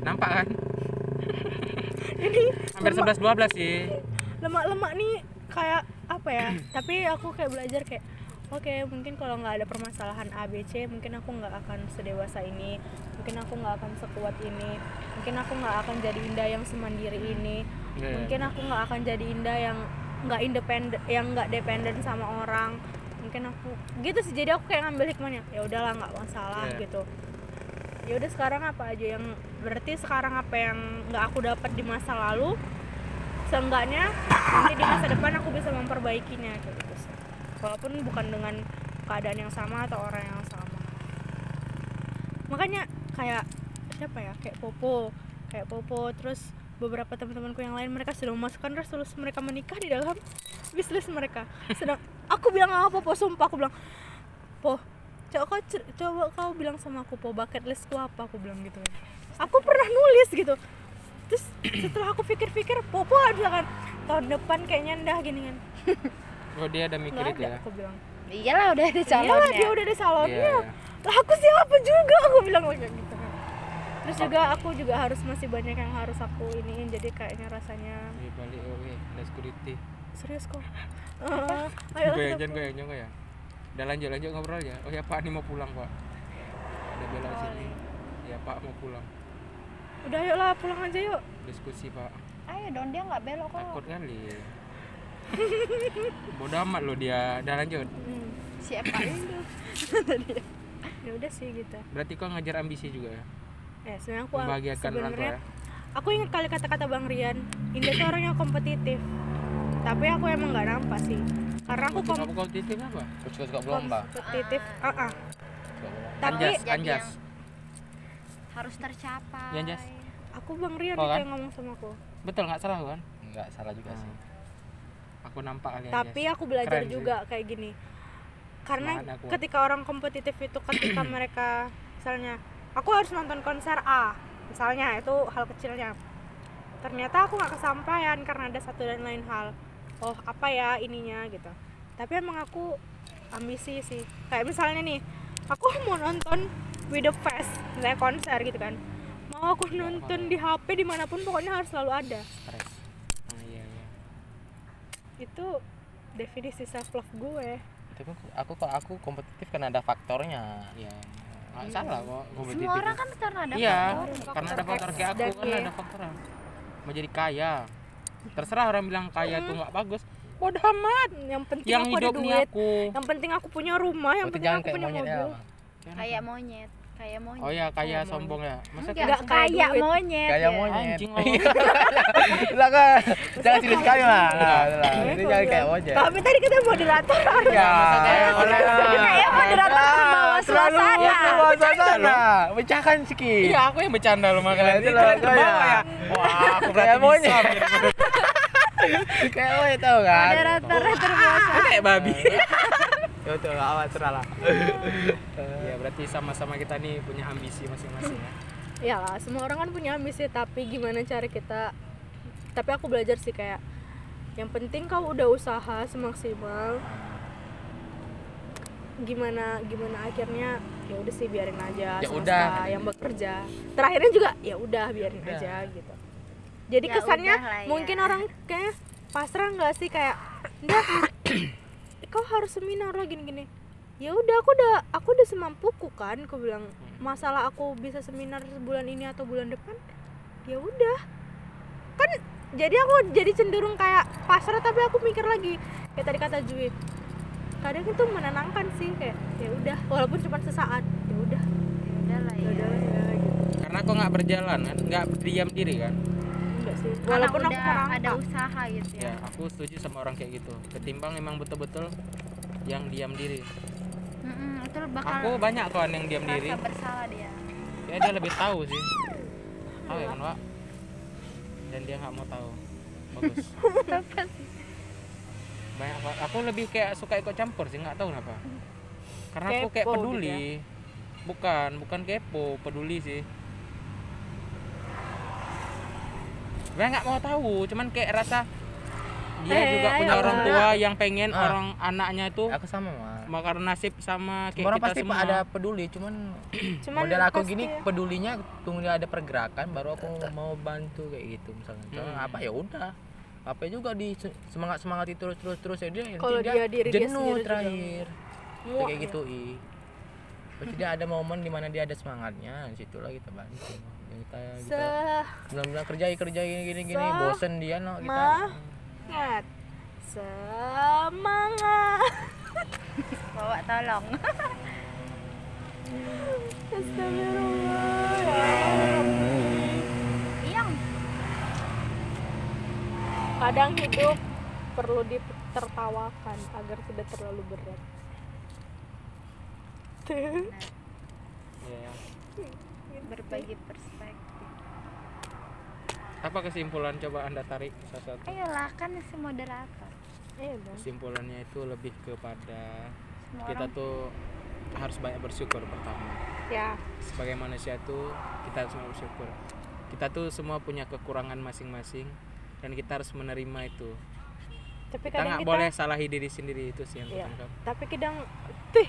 Nampak kan? (laughs) ini Hampir 11 12 sih. lemak-lemak nih kayak apa ya tapi aku kayak belajar kayak oke mungkin kalau nggak ada permasalahan ABC mungkin aku nggak akan sedewasa ini. Mungkin aku nggak akan sekuat ini. Mungkin aku nggak akan jadi Indah yang semandiri ini. Iya, mungkin aku nggak akan jadi Indah yang nggak independen yang nggak dependen sama orang. Mungkin aku gitu sih. Jadi aku kayak ngambil hikmahnya ya udahlah nggak masalah Iya. gitu. Ya udah sekarang apa aja yang berarti sekarang apa yang nggak aku dapat di masa lalu seenggaknya nanti di masa depan aku bisa memperbaikinya gitu walaupun bukan dengan keadaan yang sama atau orang yang sama. Makanya kayak siapa ya kayak Popo kayak Popo terus beberapa teman-temanku yang lain mereka sudah memasukkan resolusi mereka menikah di dalam (laughs) wishlist mereka. Sedang aku bilang sama Popo sumpah aku bilang Po coba kau coba kau bilang sama aku Po bucket listku apa? Aku bilang gitu. Aku pernah nulis gitu. Terus setelah aku pikir-pikir Popo ada kan tahun depan kayaknya ndah gini kan (laughs) oh dia ada mikir nggak itu ada ya? aku bilang. Iyalah udah ada Iyalah calonnya. dia udah ada salonnya Iya, iya. lah aku siapa juga? Aku bilang kayak gitu. Kan terus juga aku juga harus masih banyak yang harus aku iniin jadi kayaknya rasanya Di balik oke ada security. Serius kok? (laughs) Eh, ayo gue yang gue gue ya udah lanjut lanjut ngobrol ya? Oh ya pak ini mau pulang pak. Udah bela Oh, sini. Ya pak mau pulang. Udah yuk lah pulang aja yuk. Diskusi pak. Ayo dong dia nggak belok kok. Takut kali (laughs) bodoh amat lo dia udah lanjut hmm. siapa (coughs) itu (coughs) ya udah sih gitu berarti kau ngajar ambisi juga ya eh sebenarnya aku membahagiakan orang tua sebenarnya ya aku ingat kali kata-kata bang Rian Indah tuh orang yang kompetitif tapi aku emang nggak nampak sih karena aku kom kamu kompetitif apa Aku suka-suka berlomba. kompetitif ah ah. Suka berlomba. tapi anjas anjas harus tercapai Iya, Jas. aku bang Rian Oh, itu kan? yang ngomong sama aku betul nggak salah kan Enggak salah juga sih. Aku nampak kali tapi Anjas. aku belajar Keren sih. juga kayak gini. Karena ketika orang kompetitif itu ketika (clears throat) mereka misalnya aku harus nonton konser A misalnya itu hal kecilnya. Ternyata aku nggak kesampaian karena ada satu dan lain hal. Oh apa ya ininya gitu. Tapi emang aku ambisi sih. Kayak misalnya nih aku (laughs) mau nonton with the fest misalnya konser gitu kan. Mau aku nonton di HP di mana pun pokoknya harus selalu ada. Stres iya iya itu definisi self love gue. Tapi aku- aku kok aku kompetitif kan ada faktornya. iya nggak salah kok kompetitif. semua orang kan karena ada iya faktor. karena ada faktor kayak aku dan kan ada faktor mau jadi kaya. Terserah orang bilang kaya tuh nggak bagus. Bodoh amat. Yang penting yang aku ada duit. aku. Yang penting aku punya rumah yang Berarti penting aku punya ya. mobil. Bang. kayak monyet kayak monyet oh ya kaya Kayak sombong ya masa enggak kayak duit. monyet Kayak ya. monyet. anjing lo (laughs) Lah kan. Jangan serius sekali lah. Lah. Ini jangan kayak monyet. tapi tadi kita moderator Ya, Kayak moderator pembawa suasana. Ya, pembawa suasana. Pecahkan sedikit. iya aku yang bercanda lo makanya Ya, itu loh, ya. wah aku berarti bisa monyet. Kayak monyet tau kan? moderator terbiasa kayak babi (laughs) Ya betul, nggak (laughs) apa ya berarti sama-sama kita nih punya ambisi masing-masing ya (laughs) ya lah semua orang kan punya ambisi tapi gimana cara kita tapi aku belajar sih kayak yang penting kau udah usaha semaksimal gimana gimana akhirnya ya udah sih biarin aja Ya semesta udah. yang bekerja terakhirnya juga ya udah biarin Udah. aja gitu jadi Ya kesannya ya. mungkin orang kayak pasrah nggak sih kayak udah kau harus seminar lah gini gini. Ya udah aku udah aku udah semampuku kan aku bilang masalah aku bisa seminar bulan ini atau bulan depan? Ya udah. Kan jadi aku jadi cenderung kayak pasrah tapi aku mikir lagi kayak tadi kata Jui kadang itu menenangkan sih kayak ya udah walaupun cuma sesaat. Ya udah. Ya udah lah ya ya. ya gitu. Karena kok nggak berjalan kan? Nggak diam diri kan walaupun aku udah merangkak ada usaha gitu ya. Ya aku setuju sama orang kayak gitu. Ketimbang emang betul-betul yang diam diri. Mm-mm, itu bakal aku banyak kawan yang diam diri. bersalah dia. Ya dia lebih tahu sih. Tahu ya kan Wak? Dan dia nggak mau tahu. Bagus. (laughs) Apa sih? Banyak Wak. aku lebih kayak suka ikut campur sih nggak tahu kenapa. Karena aku kayak Kepo gitu peduli. Bukan bukan kepo peduli sih Gue nggak mau tahu, cuman kayak rasa dia Eh, juga punya ayo, orang tua yang pengen Ah. orang anaknya itu Aku sama mah. bakar nasib sama kayak Semua orang kita pasti semua. ada peduli, cuman, (clears throat) Cuman model aku gini ya. pedulinya tunggu dia ada pergerakan baru aku mau bantu kayak gitu misalnya. Hmm. apa ya udah. Apa juga di semangat semangati terus terus terus ya dia Kalau dia, dia diri dia jenuh juga. terakhir. Muak kayak ya. gitu i. Pasti dia ada momen di mana dia ada semangatnya, di situlah kita bantu. Kita kita Semangat bilang-bilang kerjai kerjai gini gini gini bosen dia no kita. Semangat Semangat. (laughs) Bawa tolong. (laughs) Astagfirullah. Kadang hidup perlu ditertawakan agar tidak terlalu berat. (laughs) Iya. berbagi perspektif apa kesimpulan coba anda tarik salah satu ayolah kan si moderator. Iya dong. kesimpulannya itu lebih kepada semua kita orang. tuh harus banyak bersyukur pertama. Ya, sebagai manusia tuh kita harus banyak bersyukur. Kita tuh semua punya kekurangan masing-masing dan kita harus menerima itu. Tapi kita kadang nggak boleh salahi diri sendiri itu sih yang Iya. kutangkap tapi kadang tuh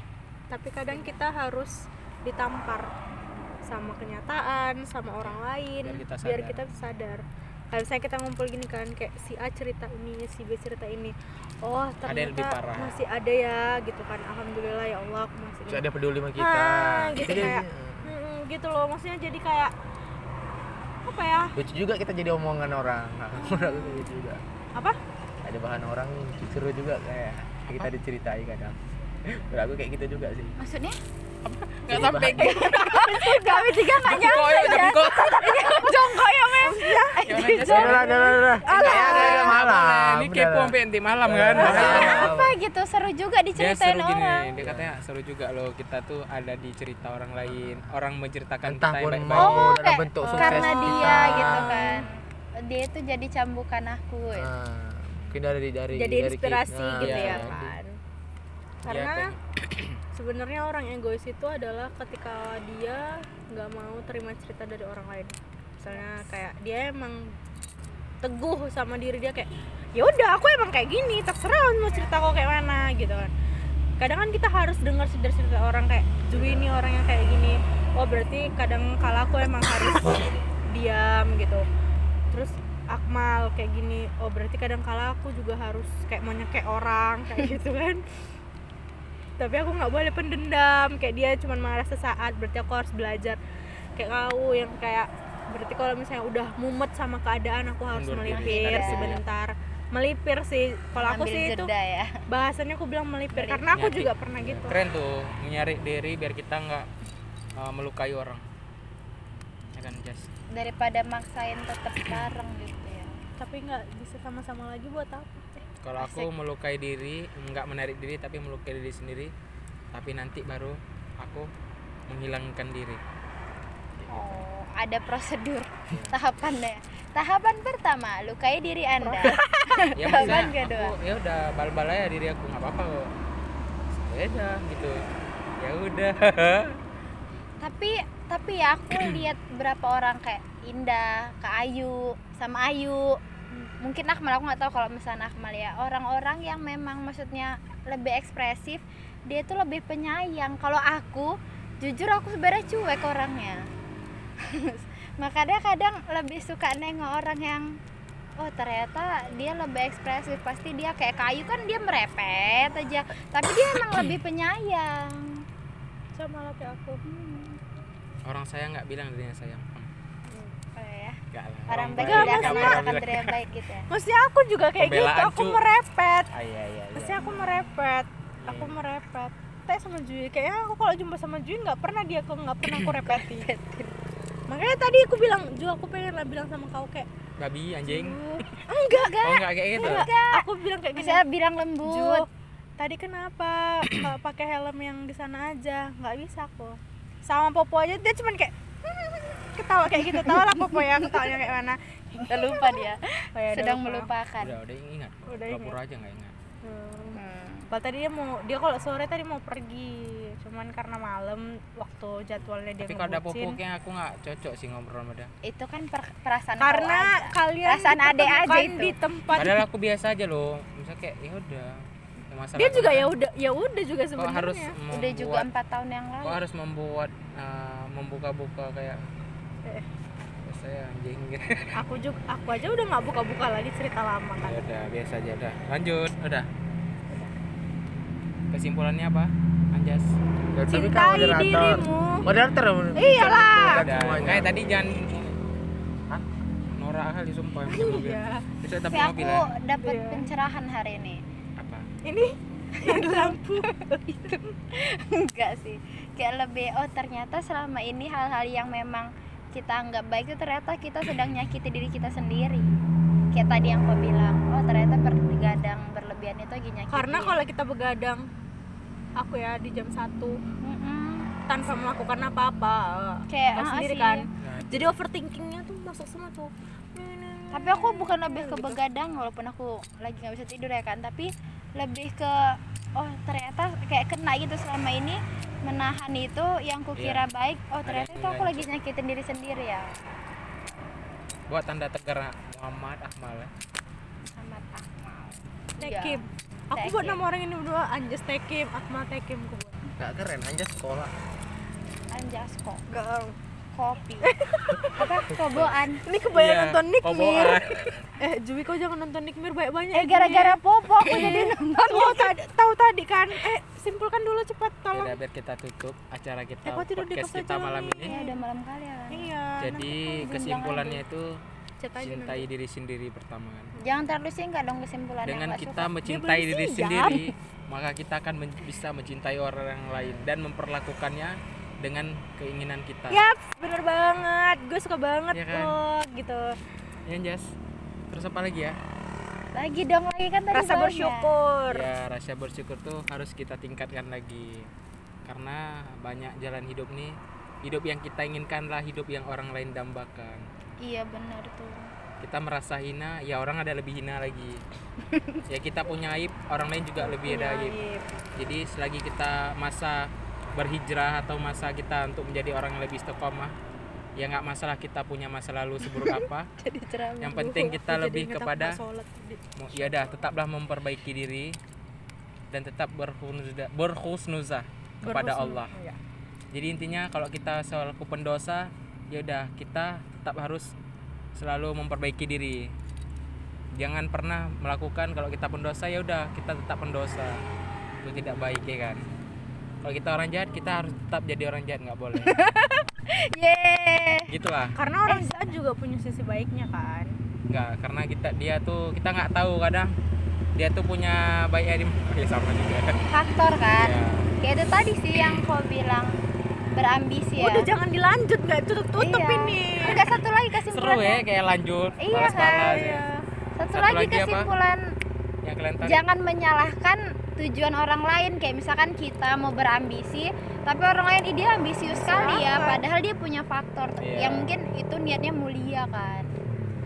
tapi kadang kita harus ditampar sama kenyataan sama orang lain Biar kita biar sadar. kita sadar. Kayak misalnya kita ngumpul gini kan kayak si A cerita ini si B cerita ini oh ternyata yang lebih parah. masih ada ya gitu kan. Alhamdulillah ya Allah aku masih ada peduli sama kita. Ah, gitu kayak mm, gitu loh. Maksudnya jadi kayak apa ya? Lucu juga kita jadi omongan orang. (laughs) Menurut aku lucu juga. Apa? Ada bahan orang seru juga kayak kita diceritai kadang. (laughs) Aku kayak gitu juga sih. Maksudnya nggak sampai (laughs) kami juga nggak nyampe kok jongkok ya (laughs) mem (laughs) Jess? Udah, udah, udah, ya, udah, malam. Ini kepo sampai nanti malam kan. Apa gitu? Seru juga diceritain seru gini, orang. dia katanya seru juga loh. Kita tuh ada di cerita orang lain, orang menceritakan kita baik-baik. oh bentuk sukses karena dia gitu kan. Dia itu jadi cambukan aku Ah, mungkin dari dari jadi dari inspirasi kita. gitu Iya. ya kan. Iya, karena kayak- sebenarnya orang egois itu adalah ketika dia nggak mau terima cerita dari orang lain. Misalnya kayak dia emang teguh sama diri dia kayak ya udah aku emang kayak gini terserah mau cerita kok kayak mana gitu kan. Kadang kan kita harus dengar dari cerita orang kayak Jui ini orang yang kayak gini. Oh berarti kadang kala aku emang harus diam gitu. Terus Akmal kayak gini oh berarti kadang kala aku juga harus kayak mau orang (laughs) kayak gitu kan tapi aku nggak boleh pendendam kayak dia cuma marah sesaat berarti aku harus belajar kayak kau yang kayak berarti kalau misalnya udah mumet sama keadaan aku harus Mundur melipir diri. sebentar melipir sih kalau aku Ambil sih itu ya bahasannya aku bilang melipir Melipir. karena aku Nyati. juga pernah gitu Keren tuh, menyari diri biar kita nggak uh, melukai orang. Ya kan, Jas? daripada maksain tetap bareng gitu ya tapi nggak bisa sama-sama lagi buat apa Kalau aku melukai diri, nggak menarik diri tapi melukai diri sendiri, tapi nanti baru aku menghilangkan diri. oh ada prosedur tahapannya tahapan pertama lukai diri anda (laughs) Ya Tahapan kedua aku ya udah bal-bal aja diri aku nggak apa-apa kok. Udah gitu. Ya udah. (laughs) tapi tapi ya aku lihat berapa orang kayak Indah, Kak Ayu, sama Ayu. Mungkin Akmal aku nggak tahu kalau misalnya Akmal ya orang-orang yang memang maksudnya lebih ekspresif, dia tuh lebih penyayang. Kalau aku, jujur aku sebenarnya cuek orangnya. (laughs) Makanya kadang lebih suka nengok orang yang oh ternyata dia lebih ekspresif pasti dia kayak kayu kan dia merepet aja tapi dia emang lebih (clears throat) penyayang sama lah kayak aku Orang saya nggak bilang dirinya sayang. Enggak lah. orang baik Enggak, tidak akan diri yang baik gitu ya maksudnya aku juga kayak gitu Pembelaan, aku cu. merepet Ah, iya, iya, iya. maksudnya aku merepet aku Iya. merepet teh sama Jui kayaknya aku kalau jumpa sama Jui nggak pernah dia aku nggak pernah aku repeti makanya tadi aku bilang Ju aku pengen lah bilang sama kau kayak Babi anjing. "Ju, enggak Oh enggak kayak gitu. aku bilang kayak gini bisa bilang Ju lembut tadi kenapa (clears throat) nggak pakai helm yang di sana aja nggak bisa aku sama Popo aja dia cuman kayak ketawa kayak gitu tahu lah Popo ya ketawanya kayak mana udah lupa dia (laughs) Oh ya, udah sedang lupa. melupakan Udah, udah ingat. Udah Pura-pura aja nggak ingat. Hmm. Hmm. Padahal tadi dia mau dia kalau sore tadi mau pergi, cuman karena malam waktu jadwalnya dia Tapi kalau ada aku nggak cocok sih ngobrol sama dia. itu kan per- perasaan Karena kalian Perasaan adek aja itu. di tempat Padahal aku biasa aja loh. Misalnya kayak ya udah. Masalah dia juga ya udah ya udah juga Kok sebenarnya. harus udah juga empat tahun yang kok lalu harus membuat uh, membuka-buka kayak Eh. Ya, saya anjing gitu. (laughs) Aku juga aku aja udah nggak buka-buka lagi cerita lama kan. ya udah biasa aja udah. Lanjut, udah. Kesimpulannya apa? Anjas. Ya, tapi kan Cintai moderator. dirimu. Moderator. Iyalah. Kayak tadi jangan Hah? norak kali sumpah yang mobil. Iya. Bisa tapi aku mobil ya. dapat Iya. pencerahan hari ini Apa? Ini lampu (laughs) enggak sih kayak lebih oh ternyata selama ini hal-hal yang memang kita anggap baik itu ternyata kita sedang nyakiti diri kita sendiri. Kayak tadi yang kau bilang oh ternyata bergadang berlebihan itu lagi nyakiti. Karena kalau kita begadang aku ya di jam 1 Mm-mm. tanpa melakukan apa-apa Kayak, ah, sendiri sih. kan. Nah, jadi overthinkingnya tuh masuk semua tuh. Tapi aku bukan lebih ke begadang walaupun aku lagi nggak bisa tidur ya kan. Tapi lebih ke oh ternyata kayak kena gitu selama ini. Menahan itu yang kukira baik. Oh ternyata itu aku lagi nyakitin diri sendiri ya. Buat tanda tegar Muhammad Akmal ya. Ahmad Akmal. Tekim aku Tekim. buat nama orang ini berdua Anjas Tekim Akmal Tekim aku buat. Gak keren aja sekolah. Anjas kok. Gak kopi. (laughs) Apa? Koboan. Ini kebanyakan Iya, nonton Nick Mir. (laughs) Eh Jui kau jangan nonton Nick Mir? Banyak-banyak eh gara-gara popo aku jadi nonton. Tahu tadi tahu tadi kan? Eh simpulkan dulu cepat tolong. Yaudah, biar kita tutup acara kita Eh, podcast kita malam ini. Ya udah malam kali ya. Kan iya jadi kesimpulannya itu cintai diri sendiri pertama. Kan jangan terlalu singkat dong kesimpulannya dengan kita suka. mencintai diri sendiri maka kita akan men- bisa mencintai orang lain dan memperlakukannya dengan keinginan kita Yap, bener banget. Gue suka banget Iya kan? kok gitu. ya Jas terus apa lagi ya lagi dong lagi kan tadi Rasa bersyukur. ya rasa bersyukur tuh harus kita tingkatkan lagi karena banyak jalan hidup nih hidup yang kita inginkanlah hidup yang orang lain dambakan iya benar tuh kita merasa hina ya orang ada lebih hina lagi (laughs) ya kita punya aib orang lain juga lebih ada aib Aib. jadi selagi kita masa berhijrah atau masa kita untuk menjadi orang yang lebih istiqomah ya nggak masalah kita punya masa lalu seburuk (laughs) apa. Yang penting kita jadi lebih kepada ya dah tetaplah memperbaiki diri dan tetap berhusnuzah berhusnuzah kepada. Allah. Iya. jadi intinya kalau kita selaku pendosa ya udah kita tetap harus selalu memperbaiki diri. Jangan pernah melakukan kalau kita pendosa ya udah kita tetap pendosa. Itu tidak baik ya kan kalau kita orang jahat kita harus tetap jadi orang jahat nggak boleh (laughs) Yeay. gitulah Karena orang jahat juga punya sisi baiknya kan. nggak karena kita dia tuh kita nggak tahu kadang dia tuh punya baiknya di ya sama juga faktor kan ya. kayak itu tadi sih yang kau bilang berambisi ya Udah jangan dilanjut nggak tutup tutup Iya. ini. enggak satu lagi seru kesimpulannya ya kayak lanjut Iya kan? ya. satu, Satu lagi, lagi apa? kesimpulan yang jangan menyalahkan tujuan orang lain kayak misalkan kita mau berambisi tapi orang lain dia ambisius sekali ya padahal dia punya faktor Iya. yang mungkin itu niatnya mulia kan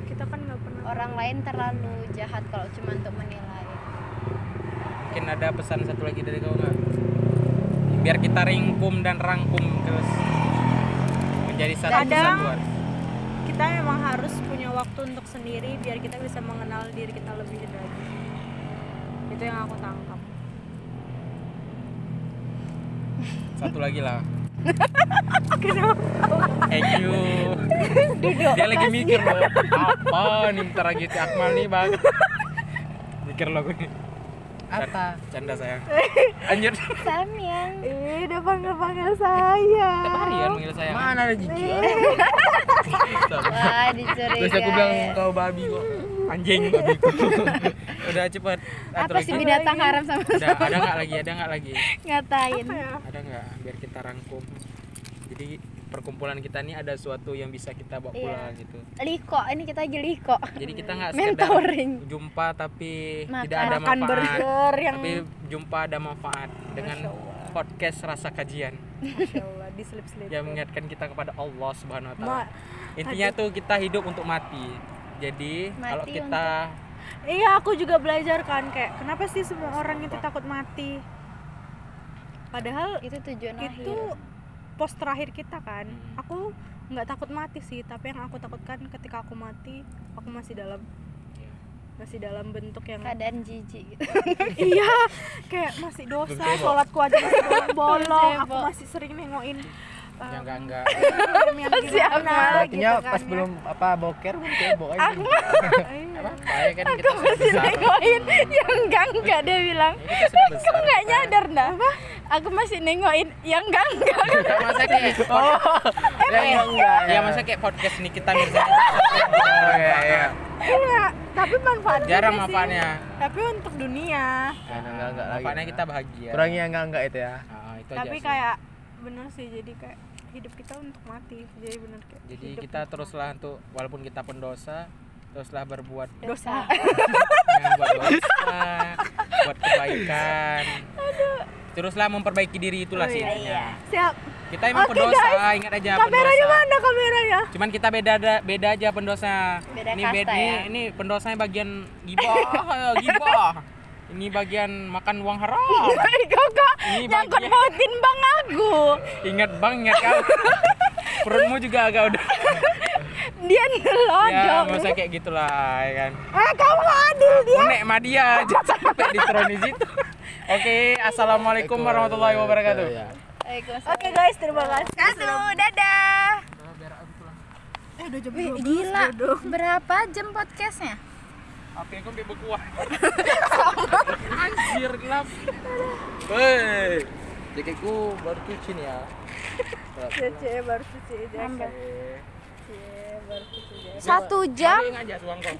Kita kan nggak pernah. orang lain terlalu jahat kalau cuma untuk menilai mungkin ada pesan satu lagi dari kau nggak biar kita ringkum dan rangkum terus menjadi satu Kadang- kesatuan Kita memang harus punya waktu untuk sendiri biar kita bisa mengenal diri kita lebih lagi. Itu yang aku tangkap. Satu lagi lah. (laughs) Thank you. Dia lagi mikir loh apa nih bentar lagi si Akmal nih bang? Mikir loh gue Apa? canda sayang. (laughs) Anjir Samyang Eh, udah panggil-panggil saya. tiap hari kan manggil sayang. Mana ada jijik? wah dicurigai. Terus aku bilang kau babi kok. anjing babiku (laughs) udah cepet. Satu apa sih binatang haram sama ada ada nggak lagi? Ada nggak lagi? Ngatain. Apa ya? ada nggak? Biar kita rangkum. Jadi perkumpulan kita ini ada sesuatu yang bisa kita bawa Iya. pulang gitu. Liko ini kita lagi liko. Jadi kita nggak sekedar mentoring. jumpa tapi Makan. tidak ada manfaat. burger yang tapi jumpa ada manfaat dengan podcast rasa kajian. Masya Allah yang mengingatkan kita kepada Allah Subhanahu Wa Taala. Intinya tuh kita hidup untuk mati. Jadi Mati kalau kita Iya, aku juga belajar kan kayak kenapa sih semua orang itu takut mati? Padahal itu tujuan itu akhir pos terakhir kita kan. Hmm. Aku nggak takut mati sih, tapi yang aku takutkan ketika aku mati, aku masih dalam Ya. masih dalam bentuk yang keadaan jijik gitu (laughs) iya kayak masih dosa sholatku aja masih (laughs) bolong aku masih sering nengokin yang enggak enggak (laughs) yang gimana Artinya gitu kan pas ya. belum apa boker belum cebok aja. (laughs) Iya. apa kayak kan kita sudah besar nengokin yang enggak enggak dia bilang besar nggak nyadar dah aku masih nengokin yang enggak enggak Nggak, masa kayak (laughs) Oh. Ya ya, enggak. ya masa kayak podcast nih kita nih Oh, iya, iya. iya tapi manfaat juga Jarang manfaatnya. tapi untuk dunia Ya, enggak enggak lagi. Manfaatnya kita bahagia. Kurangnya enggak enggak itu ya. Ah, itu tapi kayak bener sih jadi kayak hidup kita untuk mati jadi bener kayak Jadi hidup kita teruslah untuk walaupun kita pendosa, teruslah berbuat mati. dosa (laughs) buat dosa, buat kebaikan. Teruslah memperbaiki diri itulah Oh, sih iya, intinya. siap Kita emang Oke, pendosa, guys. ingat aja kameranya pendosa. mana kameranya Cuman kita beda ada- beda aja pendosa. Beda ini ini, ya. ini pendosanya bagian gibah, gibah. Ini bagian makan uang haram. (laughs) kakak Ini nyangkut bagian pautin bang aku ingat bang, ingat kau. (laughs) Perutmu juga agak udah. (laughs) dia Ya, nelodok masa kayak gitulah, ya kan. eh kamu adil dia Unek sama dia jangan sampai ditronis itu. Oke, assalamualaikum warahmatullahi wabarakatuh. Ya. oke guys terima kasih Aduh, dadah. eh udah jam Wih, 12 gila. Dodo. Berapa jam podcastnya? Apa yang kau bekuah? (laughs) Anjir gelap. Hei. Jaketku baru cuci nih ya. Cuci. Cece baru cuci jaket Satu jam? Aja suang kau.